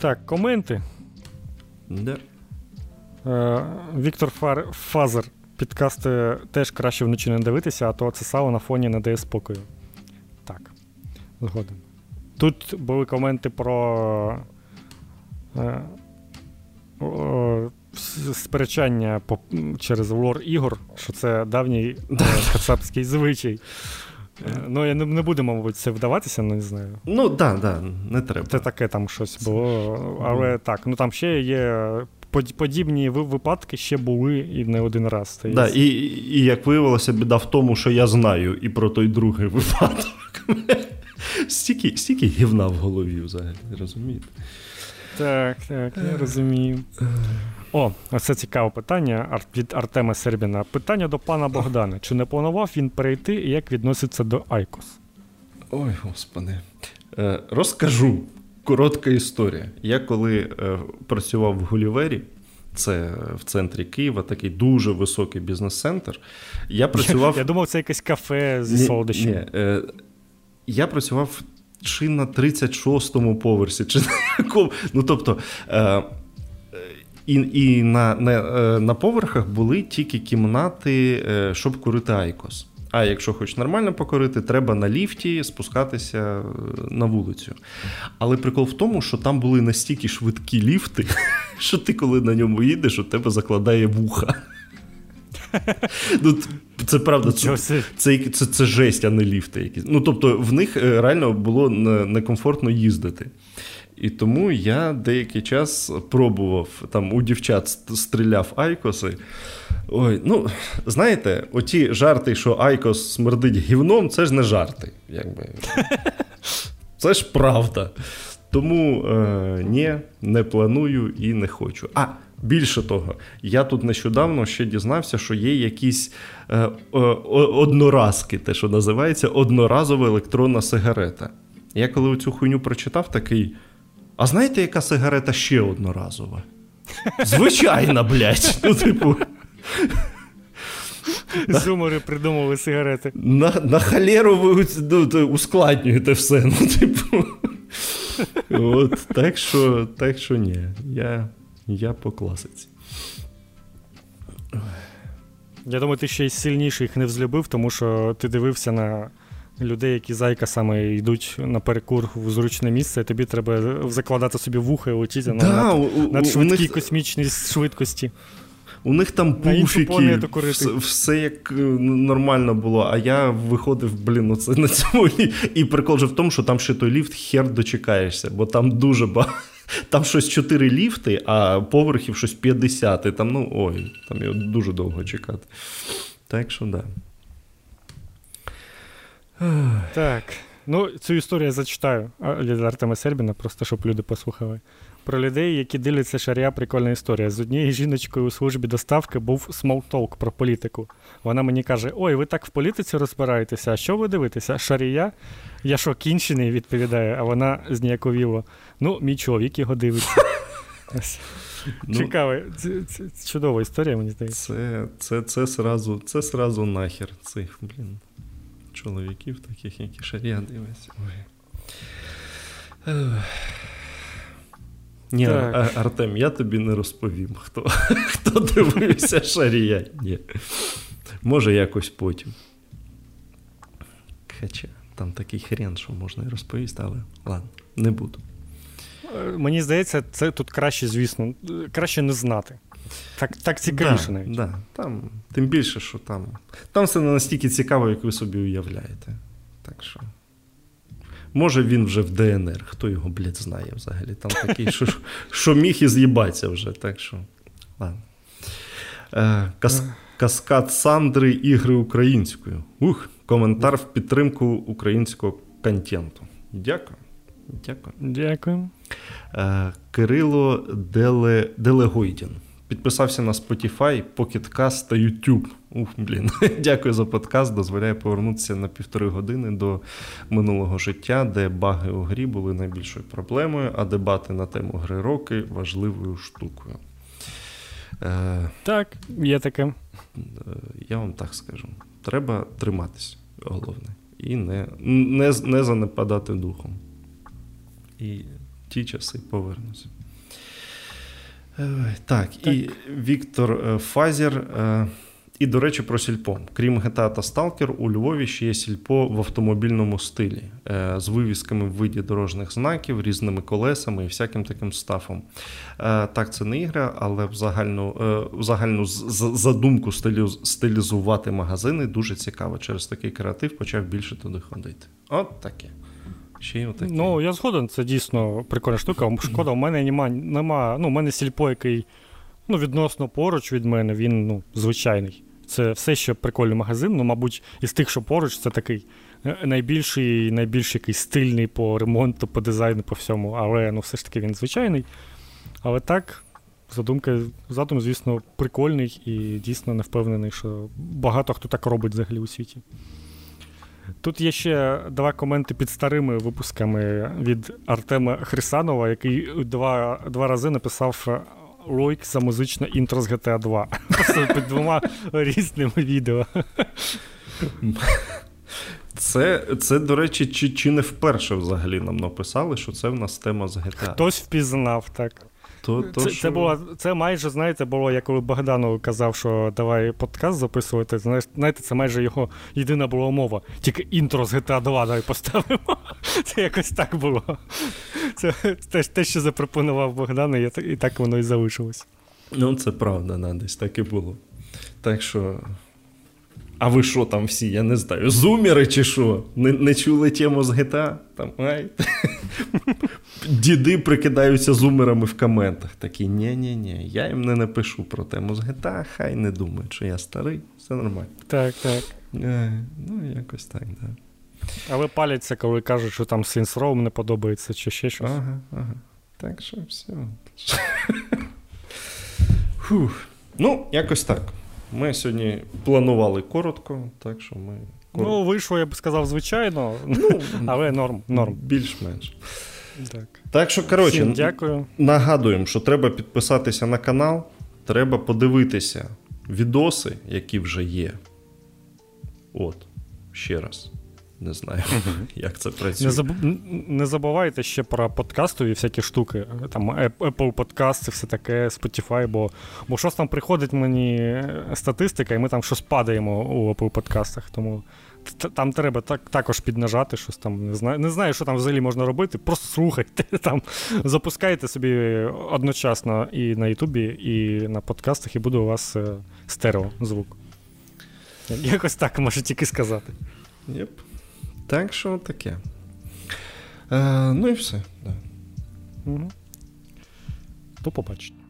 [SPEAKER 1] Так, коменти.
[SPEAKER 2] Да.
[SPEAKER 1] Е, Віктор Фар... Фазер. Підкасти теж краще вночі не дивитися, а то це сало на фоні не дає спокою. Так. Згоден. Тут були коменти про. Е, сперечання по, через лор ігор, що це давній е, кацапський звичай. Е, ну, я не, не будемо, мабуть, це вдаватися, ну не знаю.
[SPEAKER 2] Ну, так, да, да, не треба.
[SPEAKER 1] Це таке там щось було. Але так, ну там ще є. Подібні випадки ще були і не один раз.
[SPEAKER 2] Да, і, і як виявилося, біда в тому, що я знаю і про той другий випадок. Стільки стільки гівна в голові взагалі, розумієте?
[SPEAKER 1] Так, так, я розумію. О, це цікаве питання від Артема Сербіна. Питання до пана Богдана. Чи не планував він перейти і як відноситься до Айкос?
[SPEAKER 2] Ой, господи. Е, Розкажу. Коротка історія. Я коли е, працював в Гулівері, це в центрі Києва, такий дуже високий бізнес-центр. Я працював...
[SPEAKER 1] Я думав, це якесь кафе зі солодощами. Е,
[SPEAKER 2] Я працював чи на 36-му поверсі, чи на якому. Ну, тобто, е, і і на на, е, на поверхах були тільки кімнати, е, щоб курити Айкос. А якщо хочеш нормально покорити, треба на ліфті спускатися е, на вулицю. Але прикол в тому, що там були настільки швидкі ліфти, що ти, коли на ньому їдеш, у тебе закладає вуха. Ну, Це правда, це це, це, це, жесть, а не ліфти. якісь. Ну, тобто, в них реально було некомфортно їздити. І тому я деякий час пробував там у дівчат стріляв айкоси. Ой, ну, знаєте, оті жарти, що Айкос смердить гівном, це ж не жарти. якби. Це ж правда. Тому е, ні, не планую і не хочу. А більше того, я тут нещодавно ще дізнався, що є якісь е, одноразки, те, що називається одноразова електронна сигарета. Я коли цю хуйню прочитав, такий. А знаєте, яка сигарета ще одноразова? Звичайна, блядь. Ну, типу.
[SPEAKER 1] Зумори придумали сигарети.
[SPEAKER 2] На на халеру ви ну, ускладнюєте все. Ну, типу. От, Так що так що ні. Я я по класиці.
[SPEAKER 1] Я думаю, ти ще й сильніше їх не взлюбив, тому що ти дивився на людей, які зайка саме йдуть на перекур в зручне місце, і тобі треба закладати собі вуха і летіти да, на над швидкій них... космічній швидкості.
[SPEAKER 2] У них там пуфіки, все, все як е, нормально було, а я виходив, блін, ну це на цьому. І прикол же в тому, що там ще той ліфт хер дочекаєшся, бо там дуже багато. Там щось 4 ліфти, а поверхів щось 50. І там, ну ой, там його дуже довго чекати. Так що да.
[SPEAKER 1] Так. Ну, цю історію я зачитаю від Артема Сербіна, просто щоб люди послухали. Про людей, які дивляться Шарія, прикольна історія. З однією жіночкою у службі доставки був small talk про політику. Вона мені каже: Ой, ви так в політиці розбираєтеся, а що ви дивитеся? Шарія? Я що, кінчений, відповідає, а вона зніяковіла. Ну, мій чоловік його дивиться. Ну, Цікаво, це, це, це чудова історія, мені здається.
[SPEAKER 2] Це це, це, це сразу нахер цих, блін чоловіків, таких, які шарія дивляться. Ні, так. Артем, я тобі не розповім, хто хто дивився шарія. Ні. Може, якось потім. Хоча там такий хрен, що можна і розповісти, але ладно, не буду.
[SPEAKER 1] Е, мені здається, це тут краще, звісно, краще не знати. Так так цікавіше
[SPEAKER 2] да,
[SPEAKER 1] навіть.
[SPEAKER 2] Да, там, Тим більше, що там там все не настільки цікаво, як ви собі уявляєте. Так що. Може, він вже в ДНР, хто його, блядь, знає взагалі. Там такий, що що міг і з'їбатися вже. Так що. Ладно. Е, кас, Каскад Сандри ігри українською. Ух, коментар в підтримку українського контенту. Дякую. Дякую.
[SPEAKER 1] Дякую.
[SPEAKER 2] Е, Кирило Деле, Делегойдін. Підписався на Spotify, Pocket Cast та YouTube. Ух, блін. Дякую за подкаст. Дозволяє повернутися на півтори години до минулого життя, де баги у грі були найбільшою проблемою, а дебати на тему гри роки важливою штукою.
[SPEAKER 1] Е, Так, є таке. Е,
[SPEAKER 2] я вам так скажу. Треба триматись, головне, і не, не, не занепадати духом. І ті часи повернуться. Так, так, і Віктор е, Фазір. Е, і, до речі, про сільпо. Крім GTA та Сталкер, у Львові ще є сільпо в автомобільному стилі е, з вивісками в виді дорожніх знаків, різними колесами і всяким таким стафом. Так, це не ігра, але в загальну в загальну задумку стилізувати магазини дуже цікаво. Через такий креатив почав більше туди ходити. От таке.
[SPEAKER 1] Ще отакі. Ну, я згоден, це дійсно прикольна штука. Шкода, у мене нема, нема ну, у мене сільпо, який ну, відносно поруч від мене, він ну, звичайний. Це все ще прикольний магазин. Ну, мабуть, із тих, що поруч, це такий е, найбільший найбільш якийсь стильний по ремонту, по дизайну, по всьому. Але ну, все ж таки він звичайний. Але так, задумка, задум, звісно, прикольний і дійсно не впевнений, що багато хто так робить взагалі у світі. Тут є ще два коменти під старими випусками від Артема Хрисанова, який два два рази написав ролик за музичне інтро з GTA 2. під двома різними відео.
[SPEAKER 2] Це, це, до речі, чи чи не вперше взагалі нам написали, що це в нас тема з GTA.
[SPEAKER 1] Хтось впізнав, так. То, то, це що... це, було, це майже, знаєте, було, я коли Богдану казав, що давай подкаст записувати. Знаєте, це майже його єдина була мова. Тільки інтро з GTA 2 давай поставимо. Це якось так було. Це те, те що запропонував Богдан, і так воно і залишилось.
[SPEAKER 2] Ну, це правда, да, десь так і було. Так що. А ви що там всі, я не знаю, зумери чи що? Не не чули тему з GTA? Там, ай. Діди прикидаються зумерами в коментах. Такі, ні-ні-ні, я їм не напишу про тему з GTA, хай не думають, що я старий, все нормально.
[SPEAKER 1] Так, так.
[SPEAKER 2] Е, ну, якось так, да.
[SPEAKER 1] Але паляться, коли кажуть, що там Saints Row не подобається, чи ще щось.
[SPEAKER 2] Ага, ага. Так що все. Фух. Ну, якось так. Ми сьогодні планували коротко, так що ми. Коротко.
[SPEAKER 1] Ну, вийшло, я б сказав, звичайно, ну, але норм. норм.
[SPEAKER 2] Більш-менш.
[SPEAKER 1] Так.
[SPEAKER 2] Так що, коротше,
[SPEAKER 1] Всім дякую.
[SPEAKER 2] нагадуємо, що треба підписатися на канал, треба подивитися відоси, які вже є. От, ще раз. Не знаю, як це працює.
[SPEAKER 1] Не, заб... не забувайте ще про подкастові всякі штуки. Там Apple Podcast все таке, Spotify, бо бо щось там приходить мені статистика, і ми там щось падаємо у Apple подкастах. Тому там треба так, також піднажати щось там. Не знаю, не знаю, що там взагалі можна робити. Просто слухайте, там, запускайте собі одночасно і на Ютубі, і на подкастах, і буде у вас стерео звук. Якось так можу тільки сказати.
[SPEAKER 2] Yep. Так що таке. Е, Ну і все. Да.
[SPEAKER 1] Угу. До побачення.